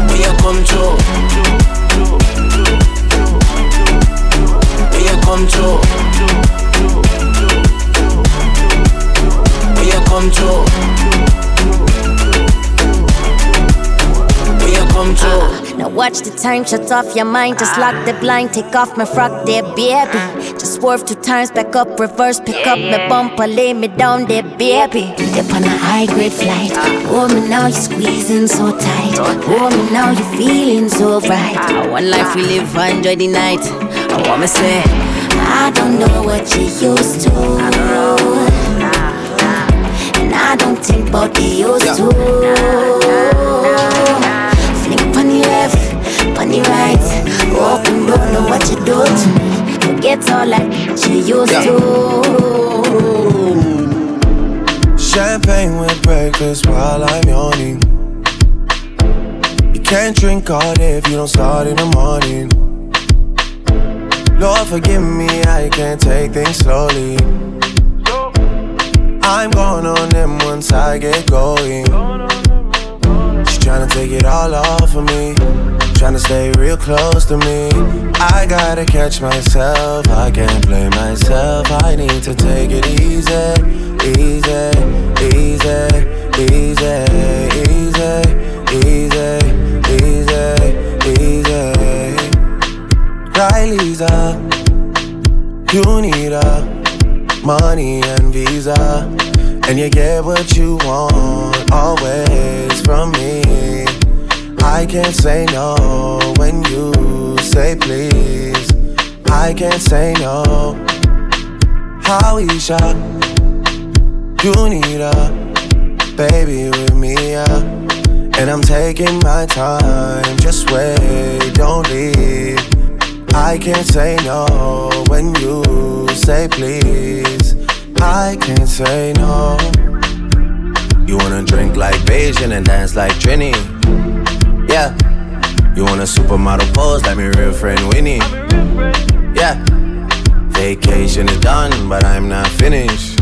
When you come through. When you come through. Come through. When you come through. Ah, now watch the time, shut off your mind. Just lock the blind, take off my frock there, baby. Just swerve two times, back up, reverse, pick up my bumper, lay me down there, baby. Dip on a high grade flight. Hold me now, you're squeezing so tight. Hold me now, you're feeling so right. Ah, one life we live, enjoy the night. I wanna say, I don't know what you used to. And think about the used to. Fling on the left, on the right. Open door, know what you do to me. Forget all that you used to. Champagne with breakfast while I'm yawning. You can't drink all day if you don't start in the morning. Lord, forgive me, I can't take things slowly. I'm going on them once I get going. She's trying to take it all off of me. Trying to stay real close to me. I gotta catch myself. I can't blame myself. I need to take it easy, easy, easy, easy, easy, easy, easy. Easy. Riley's up. You need a money and visa. And you get what you want always from me. I can't say no when you say please. I can't say no. Howisha, you need a baby with me, yeah. And I'm taking my time, just wait, don't leave. I can't say no when you say please. I can't say no. You wanna drink like Beijing and dance like Trini? Yeah. You want a supermodel pose like my real friend Winnie? Yeah. Vacation is done, but I'm not finished.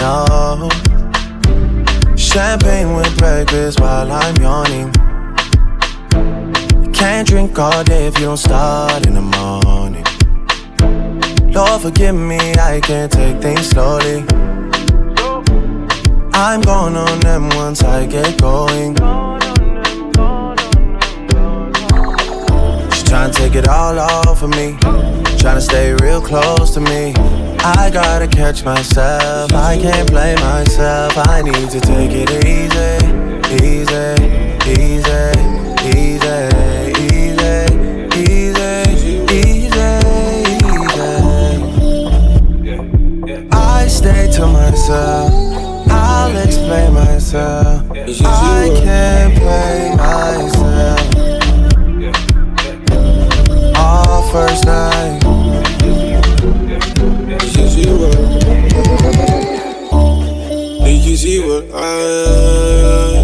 No. Champagne with breakfast while I'm yawning. Drink all day if you don't start in the morning. Lord, forgive me, I can't take things slowly. I'm going on them once I get going. She's trying to take it all off of me. Trying to stay real close to me. I gotta catch myself. I can't blame myself. I need to take it easy, easy, easy, myself. I can't play myself. All first night. You see what I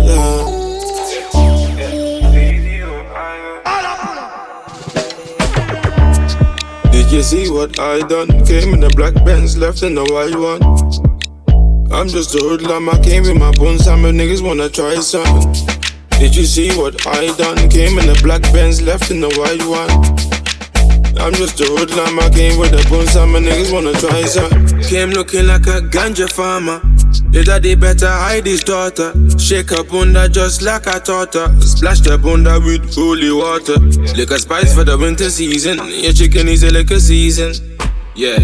love. Did you see what I done? Came in a black Benz, left in a white one. I'm just a hoodlum, I came with my bones, some niggas wanna try something. Did you see what I done? Came in the black Benz, left in the white one. I'm just a hoodlum, I came with the bones, some niggas wanna try something. Came looking like a ganja farmer. The daddy better hide his daughter. Shake her bunda just like I taught her. Splash the bunda with holy water. Liquor spice for the winter season. Your chicken is a liquor season. Yeah.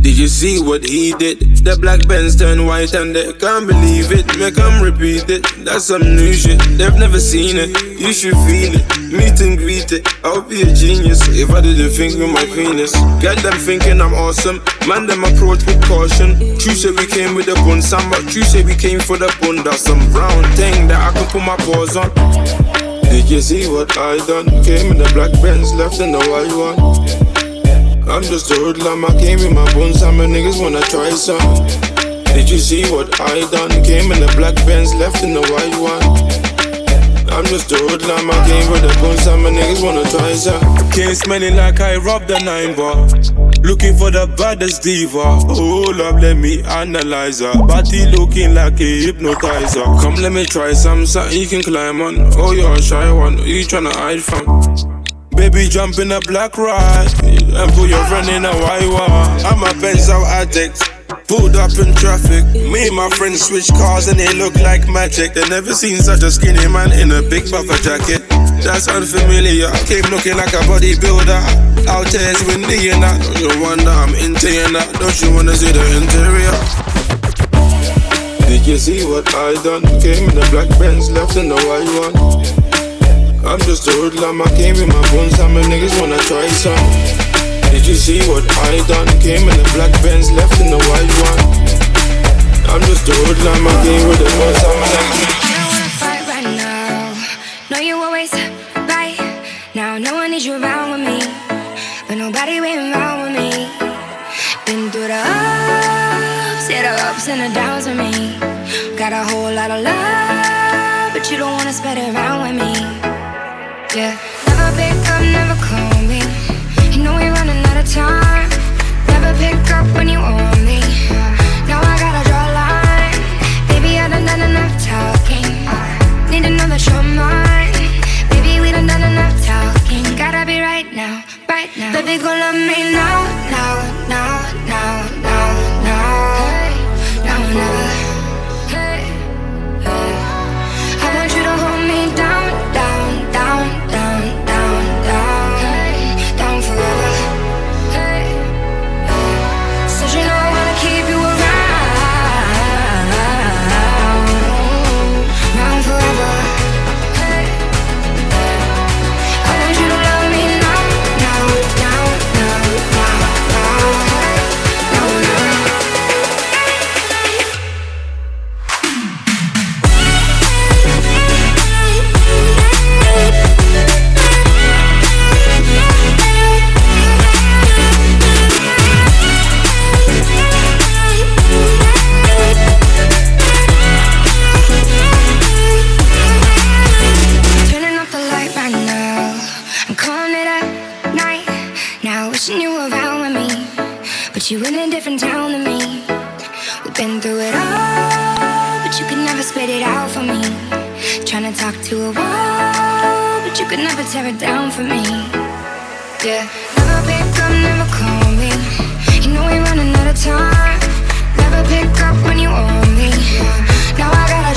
Did you see what he did? The black Benz turn white and they can't believe it. Make them repeat it. That's some new shit. They've never seen it. You should feel it. Meet and greet it. I'll be a genius if I didn't think with my penis. Get them thinking I'm awesome. Man, them approach with caution. True say we came with the bun, some but true say we came for the bun. That's some brown thing that I can put my paws on. Did you see what I done? Came in the black Benz, left in the white one. I'm just a hoodlum, I came with my bones, some niggas wanna try some. Did you see what I done? Came in the black Benz, left in the white one. I'm just a hoodlum, I came with the bones, some niggas wanna try some. Came smelling like I robbed a nine bar. Looking for the baddest diva. Oh, love, let me analyze her. Body looking like a hypnotizer. Come, let me try some, something you can climb on. Oh, you're a shy one, you tryna hide from? Baby, jump in a black ride and put your friend in a white one. I'm a Benz addict. Pulled up in traffic. Me and my friends switch cars and they look like magic. They never seen such a skinny man in a big buffer jacket. That's unfamiliar. I Came looking like a bodybuilder. Out there it's windy and that. Don't you wonder I'm into you that? Don't you wanna see the interior? Did you see what I done? Came in the black Benz, left in the white one. I'm just a hoodlum, I came with my bones, some niggas wanna try some. Did you see what I done? Came in the black Benz, left in the white one. I'm just a hoodlum, I came with the bones, some niggas. fight right now. Know you always right. Now no one needs you around with me, but nobody waiting around with me. Been through the ups, yeah, the ups and the downs with me. Got a whole lot of love, but you don't wanna spread it around with. Yeah, never pick up, never call me. You know we're running out of time. Never pick up when you want me. Now I gotta draw a line. Baby, I done done enough talking. Need that you're mine. Baby, we done done enough talking. Gotta be right now, right now. Baby, love me now, now, now, now, now. Could never tear it down for me. Yeah, never pick up, never call me. You know we're running out of time. Never pick up when you want me. Now I gotta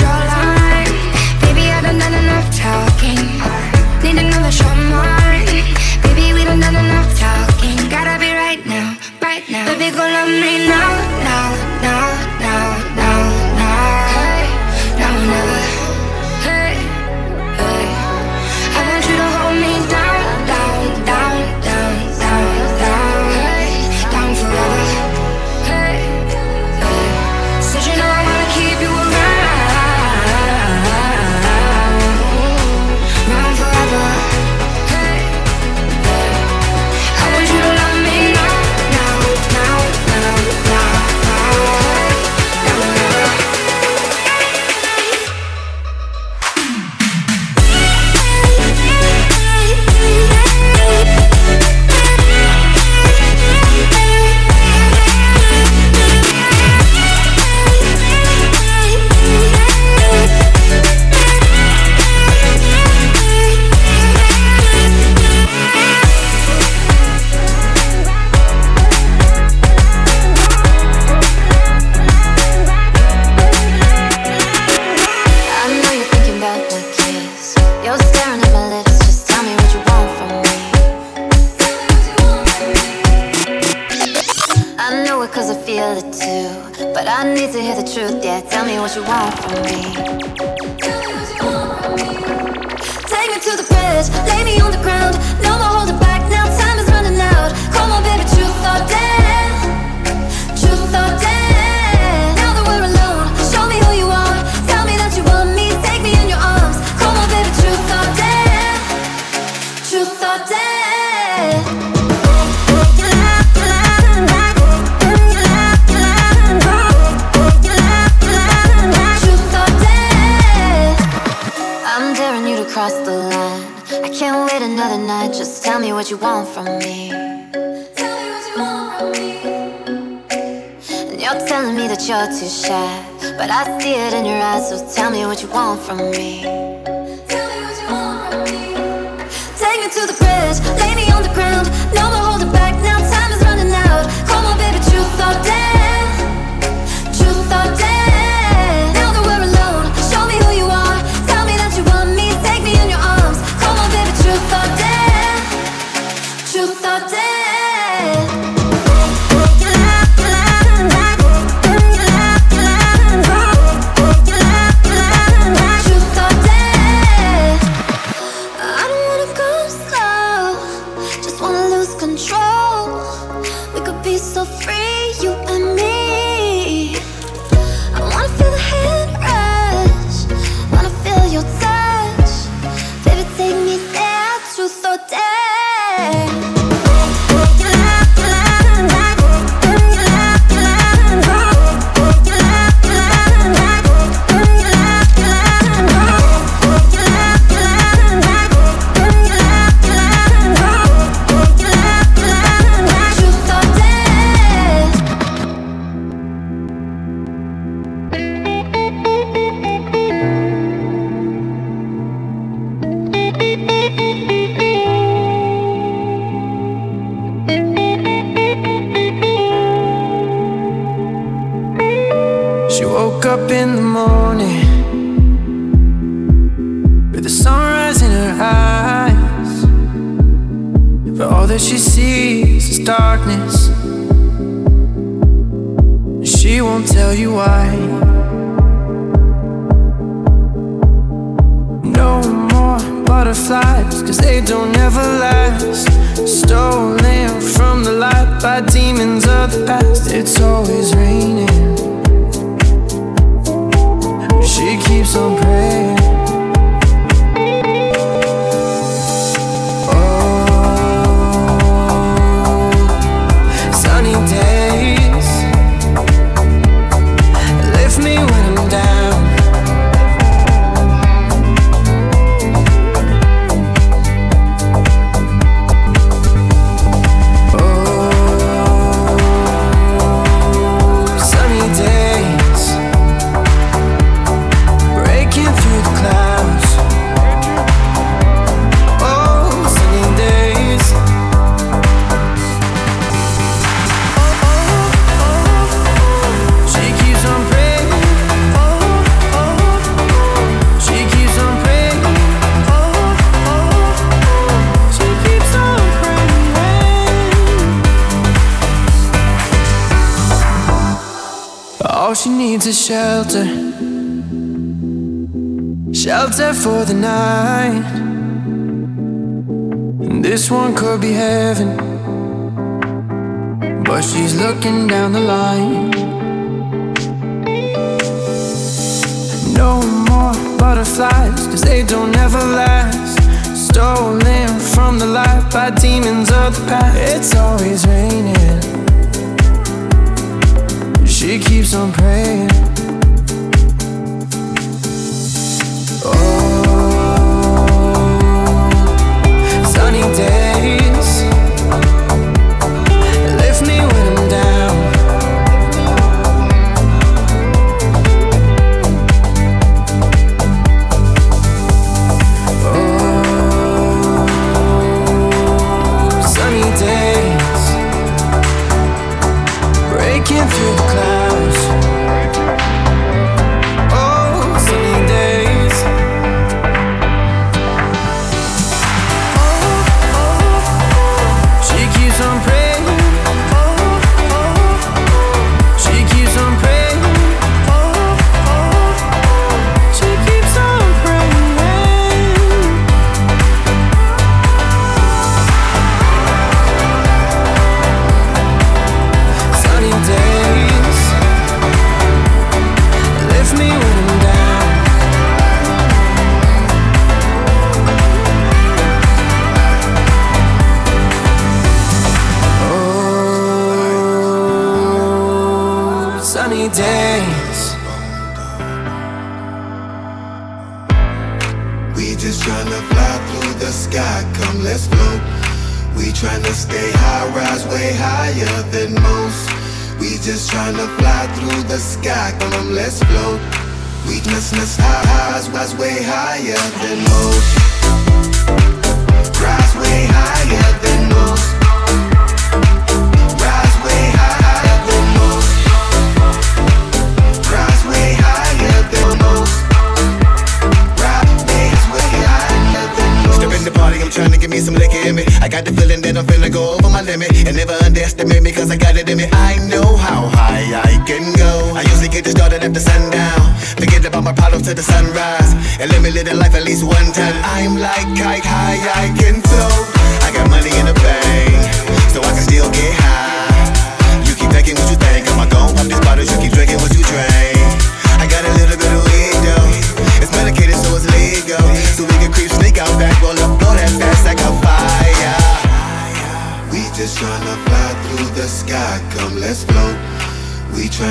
This one could be heaven, but she's looking down the line. No more butterflies, cause they don't ever last. Stolen from the light by demons of the past. It's always raining, she keeps on praying. day.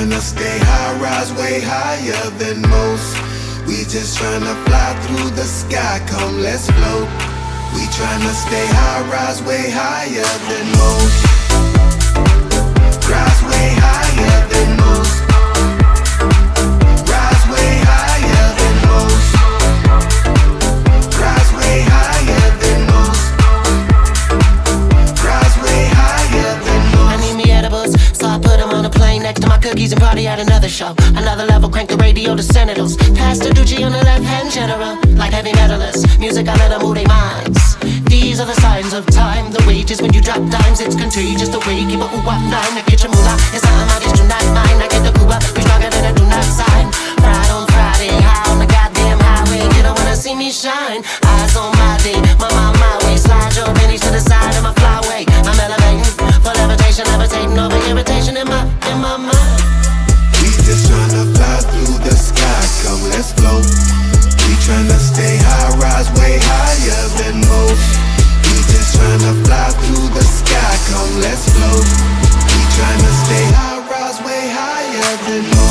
tryna stay high, rise way higher than most. We just tryna fly through the sky, come let's float. We tryna stay high, rise way higher than most. Rise way higher. and party at another show. Another level, crank the radio to Senators. Pastor Ducci on the left hand general. Like heavy metalists, music I let them move their minds. These are the signs of time. The wages when you drop dimes, it's contagious. The way keep a ooh up nine. I get your moolah. It's not my get you not mine. I get the ooh up, be stronger than a do not sign. Friday on Friday, high on the goddamn highway. They don't wanna see me shine. Eyes on my day, my mind my way. Slide your pennies to the side of my flyway. I'm elevating for levitation, levitating over irritation in my in my mind just tryna fly through the sky, come let's float. We tryna stay high, rise way higher than most. We just tryna fly through the sky, come let's float. We tryna stay high, rise way higher than most.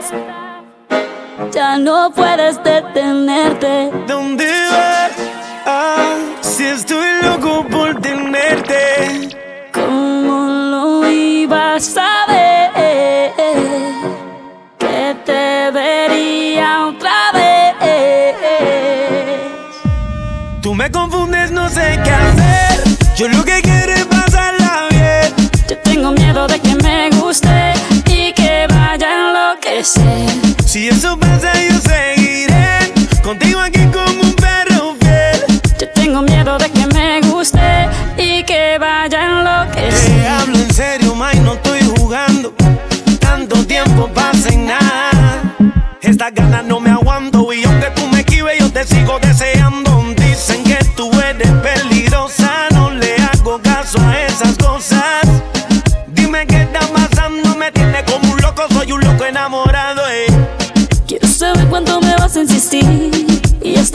Estás, ya no puedes detenerte. ¿Dónde vas? Ah, si estoy loco por tenerte. ¿Cómo lo ibas a ver? Que te vería otra vez. Tú me confundes, no sé qué hacer. Yo lo que quiero es pasarla bien. Yo tengo miedo de que me guste Si eso pasa, yo seguiré contigo aquí como un perro fiel. Yo tengo miedo de que me guste y que vaya a enloquecer. Te hablo en serio, May, no estoy jugando. Tanto tiempo pasa en nada. Estas ganas no me aguanto y aunque tú me esquives, yo te sigo deseando.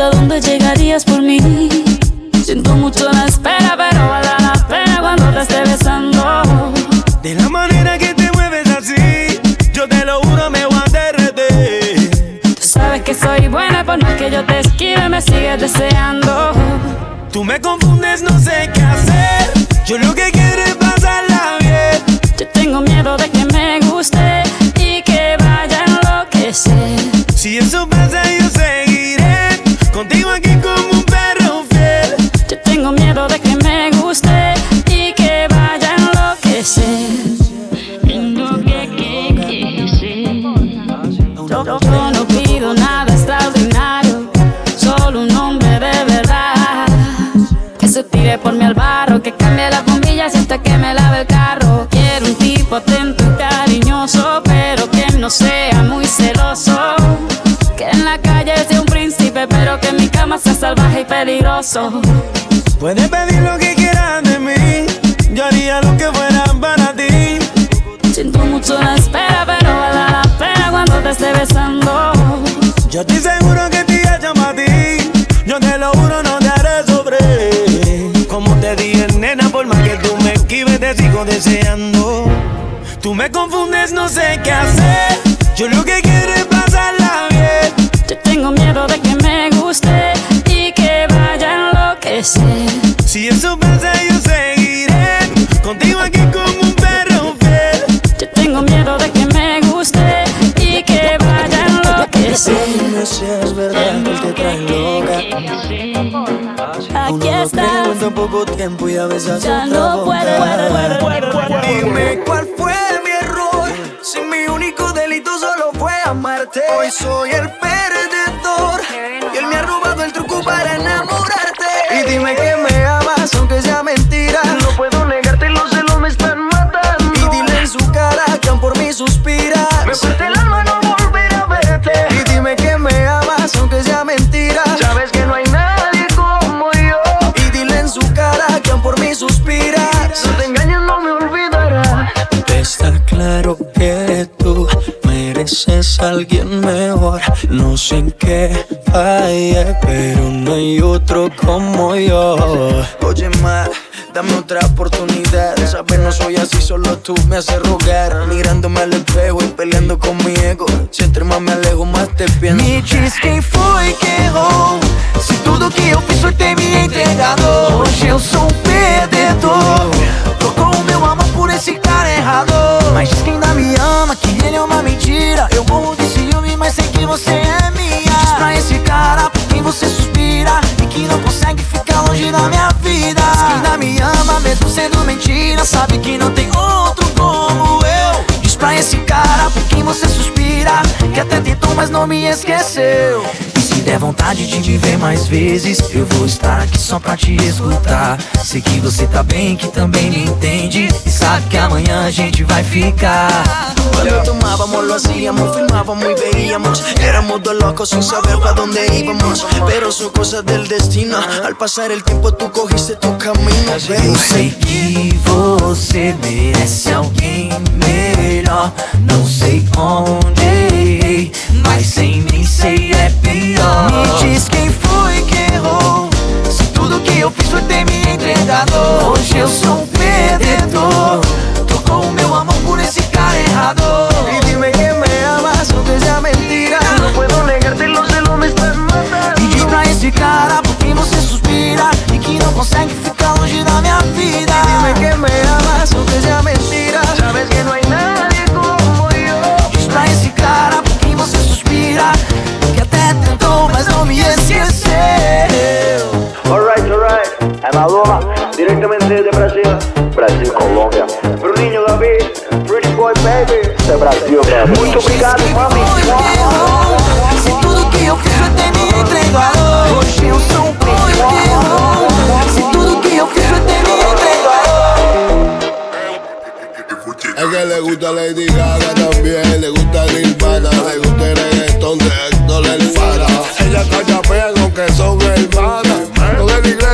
Hasta dónde llegarías por mí. Siento mucho la espera, pero vale la pena cuando te esté besando. De la manera que te mueves así, yo te lo juro, me voy a derretir. Tú sabes que soy buena, por más que yo te esquive, me sigues deseando. Tú me confundes, no sé qué hacer. Yo lo que cambie las bombillas hasta que me lave el carro. Quiero un tipo atento y cariñoso, pero que no sea muy celoso. Que en la calle sea un príncipe, pero que en mi cama sea salvaje y peligroso. Puedes pedir lo que quieras de mí, yo haría lo que fuera para ti. Siento mucho la espera, pero vale la pena cuando te esté besando. Yo estoy seguro que sigo deseando. Tú me confundes, no sé qué hacer. Yo lo que quiero es pasarla bien. Yo tengo miedo de que me guste y que vaya a enloquecer. Si eso pasa, yo seguiré contigo aquí como un perro fiel. Yo tengo miedo de que me guste y que vaya a enloquecer. Dime si es verdad que te trae loca. Aquí está. en tan poco tiempo y a veces Ya otra no puedo. Dime cuál fue mi error. Si mi único delito solo fue amarte. Hoy soy el perdedor. Y él me ha robado el truco para enamorarte. Y dime que me amas, aunque sea mentira. No puedo negarte, los celos me están matando. Y dile en su cara que aún por mí suspira. Alguien mejor. No sé en qué falle, pero no hay otro como yo. Oye, ma, dame otra oportunidad. Sabes, no soy así, solo tú me haces rogar. Mirándome al espejo y peleando con mi ego. Si entre más me alejo, más te pienso. Diz quem foi que errou. Se tudo que eu fiz foi ter me entregado. Hoje eu sou um perdedor. Trocou o meu amor por esse cara errado. Mas diz que ainda me ama, que ele é uma mentira. Eu morro de ciúme, mas sei que você é minha. Diz pra esse cara por quem você suspira. E que não consegue ficar longe da minha vida. Diz que ainda me ama, mesmo sendo mentira. Sabe que não tem outro como eu. Diz pra esse cara por quem você suspira. Que até tentou, mas não me esqueceu. E der vontade de me ver mais vezes, eu vou estar aqui só pra te escutar. Sei que você tá bem, que também me entende. E sabe que amanhã a gente vai ficar. Cuando tomábamos lo hacíamos, filmábamos y veíamos Éramos dos locos sin saber para dónde íbamos Pero son cosas del destino Al pasar el tiempo tú cogiste tu camino, Eu sei que você merece alguém melhor. Não sei onde, mas sem mim sei é pior. Me diz quem foi que errou. Se tudo que eu fiz foi ter me entregado. Hoje eu sou um perdedor. Trocou o meu amor por esse cara errado. Y dime que me amas aunque sea mentira No puedo negarte los celos me están matando E diz pra esse cara por quem você suspira E que não consegue ficar longe da minha vida Dime que me amas aunque sea mentira Sabes que no hay nadie Baby. É Brasil, obrigado, mami. Se tudo que eu me entregado Hoje que eu ter me entregado que le gusta Lady Gaga le gusta Nirvana, le gusta el de Héctor el. Ella calla aunque son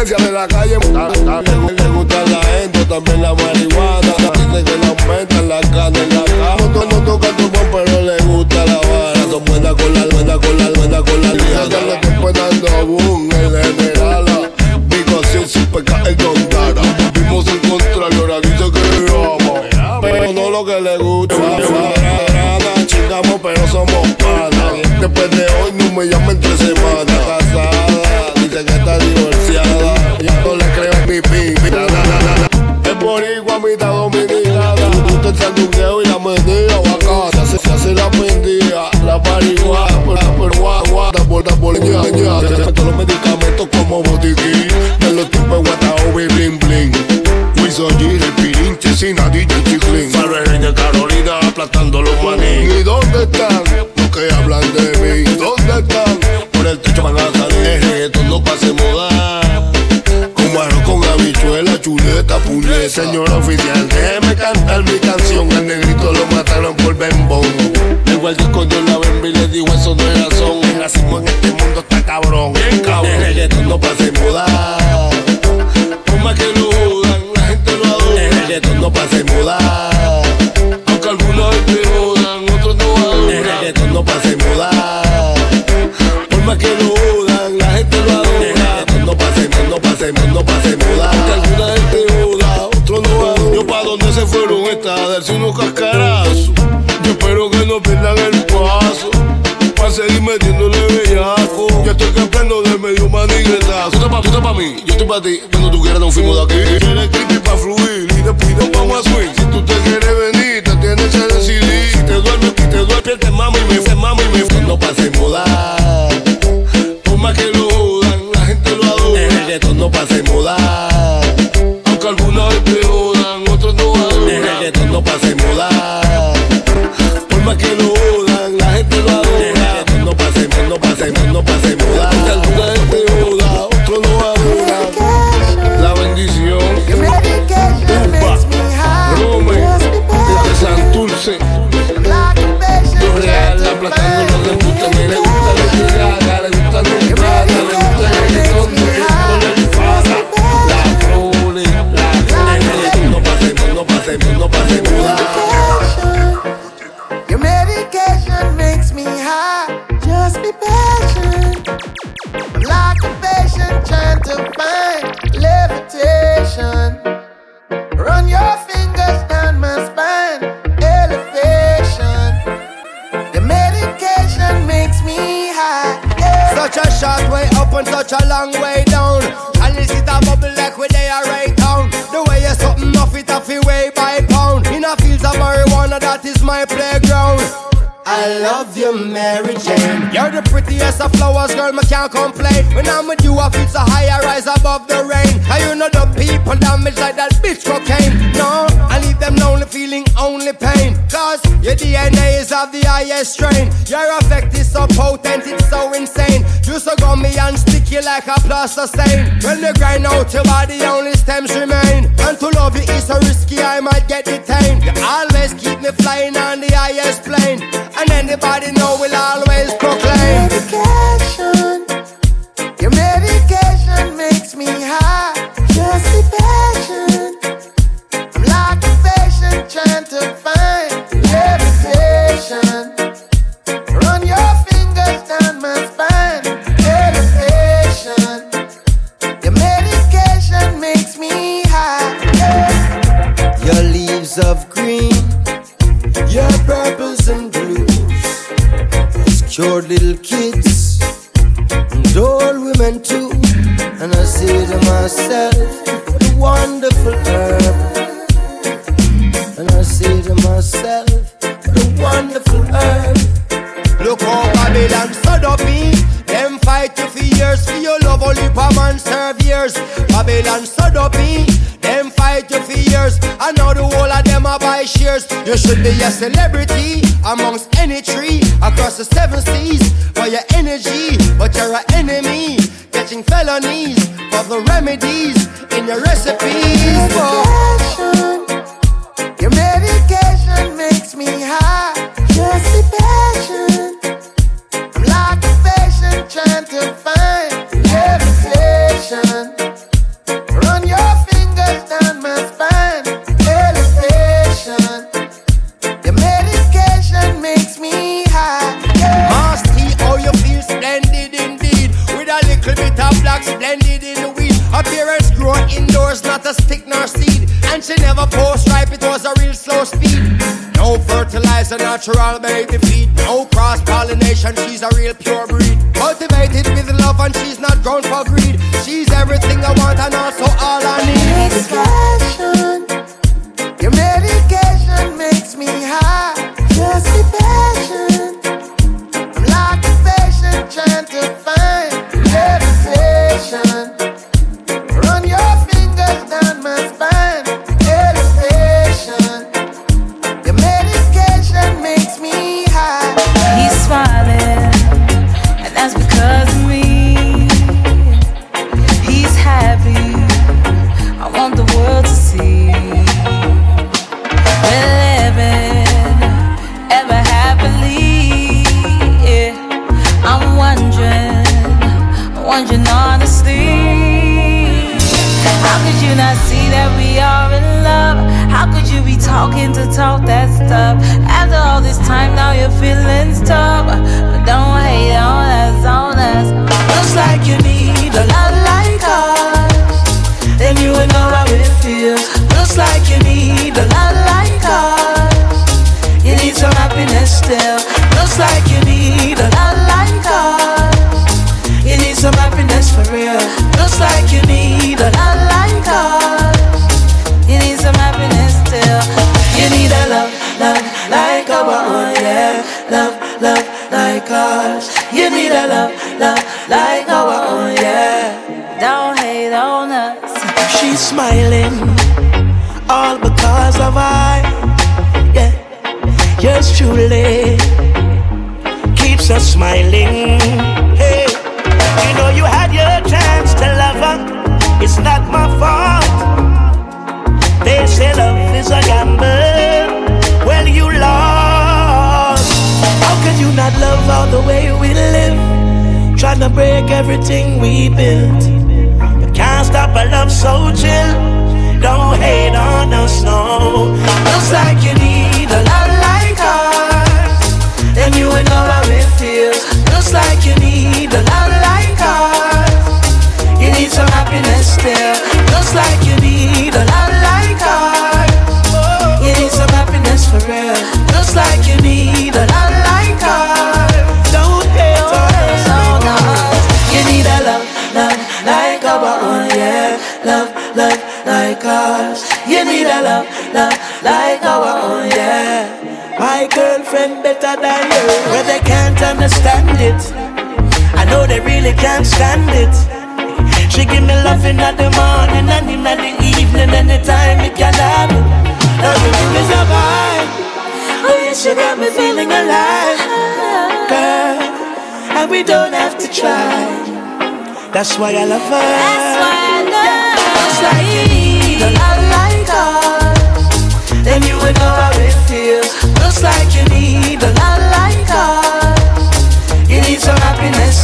iglesia, de la calle. Le, gusta la gente, también la marihuana. Dice que le aumentan la carne en la cama. No, no toca tu pero le gusta la vara. Son buena con la, buena con la, buena con la liana. Ya le estoy dando boom, el general. Digo sin su peca el don Dara. Vimos encontrarlo, ahora dice que le ama. Pero no lo que le gusta. Chingamos, pero somos panas. Después de hoy no me llama en tres semanas. Casada, dice que está divorciada. Mitad dominicana. Usted se sandungueo y la mendiga bacana. Se, se hace la mendiga, la marihuana. Pero guaguata, por la por ñaña. Todos los medicamentos como botiquín. De los tipos guatao, bling bling. Wiso G, el pirinche, sin DJ Chiclin. Farrell de Carolina, aplastando los maní. ¿Y dónde están los que hablan de mí? ¿Dónde están? Por el techo van a salir. El no pase moda. Chuleta, puñeta. Señor oficial, déjeme cantar mi canción. Al negrito lo mataron por bembón. Igual disco yo la bemba y le digo eso no es razón. El racismo en este mundo está cabrón. Bien cabrón. El reggaetón no pase moda. Bellaco. Ya estoy cambiando de medio maniguetazo. Tú estás pa', pa' mí, yo estoy pa' ti. Cuando tú quieras nos fuimos de aquí. Tienes creepy pa' fluir y después nos vamos a swing. Si tú te quieres venir, te tienes que decidir. Si te duermes, si te duermes, te mamo y me te mamo y me No pase moda. Por más que lo jodan, la gente lo adora. El reggaetón no pase moda. Aunque algunos te jodan, otros no adoran. El reggaetón no pase moda. Por más que lo sustain for your energy, but you're an enemy. Catching felonies for the remedies in your recipes. Medication, your medication makes me high. hers, not a stick nor seed. And she never post ripe, it was a real slow speed. No fertilizer, natural baby feed. No cross pollination, she's a real pure breed. Cultivated with love, and she's not grown for greed. She's everything I want and also all I need. It's talk that stuff. After all this time, now you're feeling stuck. But don't hate on us, on us. Looks like you need a love like us. Then you would know how it feels. Looks like you need a love like us. You need some happiness still. Looks like smiling, all because of I. Yeah, yours truly keeps us smiling. Hey, you know you had your chance to love her. It's not my fault. They say love is a gamble. Well, you lost. How could you not love all the way we live? Trying to break everything we built stop, a love so chill. Don't hate on us, no. Looks like you need a lot like ours, and you ain't know how it feels. Looks like you need a lot like ours. You need some happiness still. Looks like you need a lot like ours. You need some happiness for real. Better you, but they can't understand it. I know they really can't stand it. She give me love in the morning and in the evening, anytime it can happen. Everything is a vibe. Oh yeah, she got me feeling alive, girl. And we don't have to try. That's why I love her. That's why I love her. Just like you need a love like ours, then you would know how it feels. Just like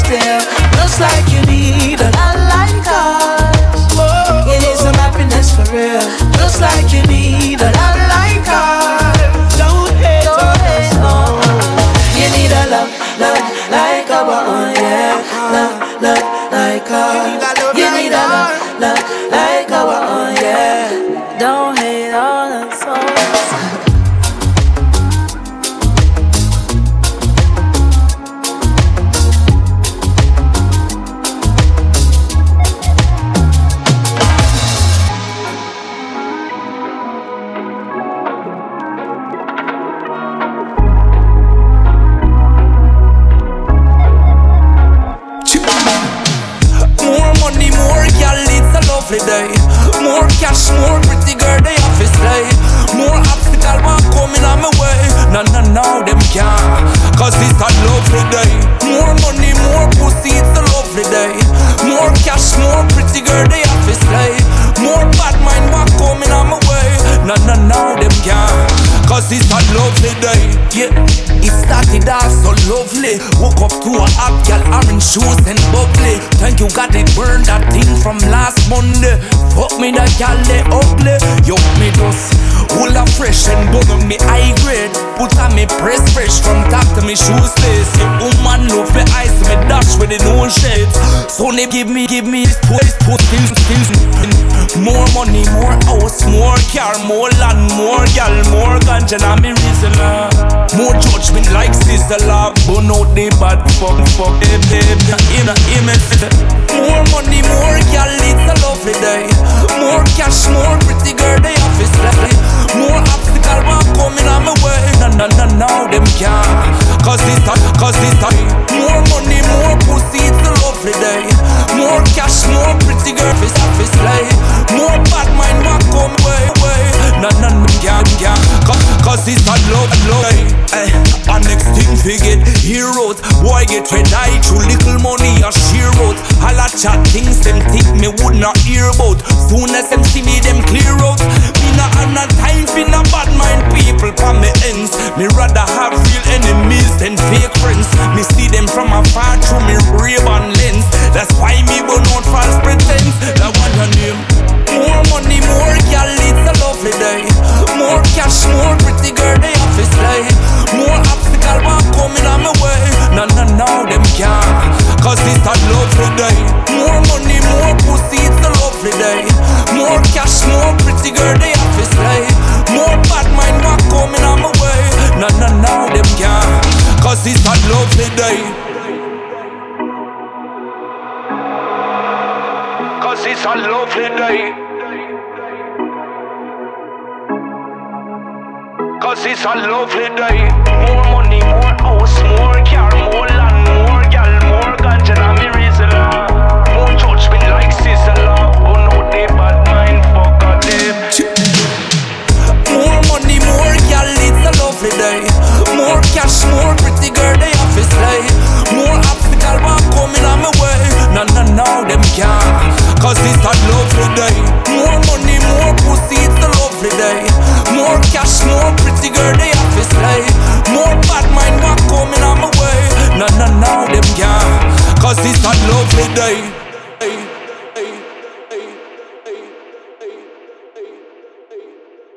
Just like lovely. Woke up to a hot gal, orange shoes and bubbly. Thank you, God, it burned that thing from last Monday. Fuck me, that gal, they ugly. Yo, me dust. Full of fresh and bone on me high grade. Put on me press fresh from top to me shoes lace. The woman love me eyes, me dash with the no shades. So they give me, give me this put, put things, things. More money, more house, more car, more land, more gal, more ganja, and me reason. uh. More judgment like sister love, but no they bad fuck, fuck, eh, babe. In a image. More money, more gal, it's a lovely day. More cash, more pretty girl, they office play. More obstacle want coming on my way. No, no, no, no, them can't. Cause it's a, cause it's a. More money, more pussy, it's a lovely day. More cash, more pretty girl, office, office play. More bad mind want come way. Can't, can't. Cause, it's a love, love. Eh, and next thing we get heroes. Boy get red eye through little money a sheer out. All a chat things them think me would not hear about. Soon as them see me, them clear out. Me not have no time for no bad mind people for me ends. Me rather have real enemies than fake friends. Me see them from afar through me Ray-Ban lens. That's why me burn out false pretense. That one your name. More money, more gal, lovely day. More cash, more pretty girl, they have to slay. More obstacle want coming on my way. No, no, no, them can't. Cause it's a lovely day. More money, more pussy, it's a lovely day. More cash, more pretty girl, they have to slay. More bad mind want coming on my way. No, no, no, them can't. Cause it's a lovely day. Cause it's a lovely day. Cause it's a lovely day. More money, more house, more car, more land, more gal, more ganja, and me reason. uh. More judgment like sizzle. Oh no, they bad mind, fuck a them. More money, more gal, it's a lovely day. More cash, more pretty girl, they have to slay. More obstacle want coming on my way. No, no, no, them can't. Cause it's a lovely day. More money, more pussy, it's a lovely day. Pretty girl, they have to slay. More bad mind want coming on my way. No, no, no, them can't. Cause it's a lovely day.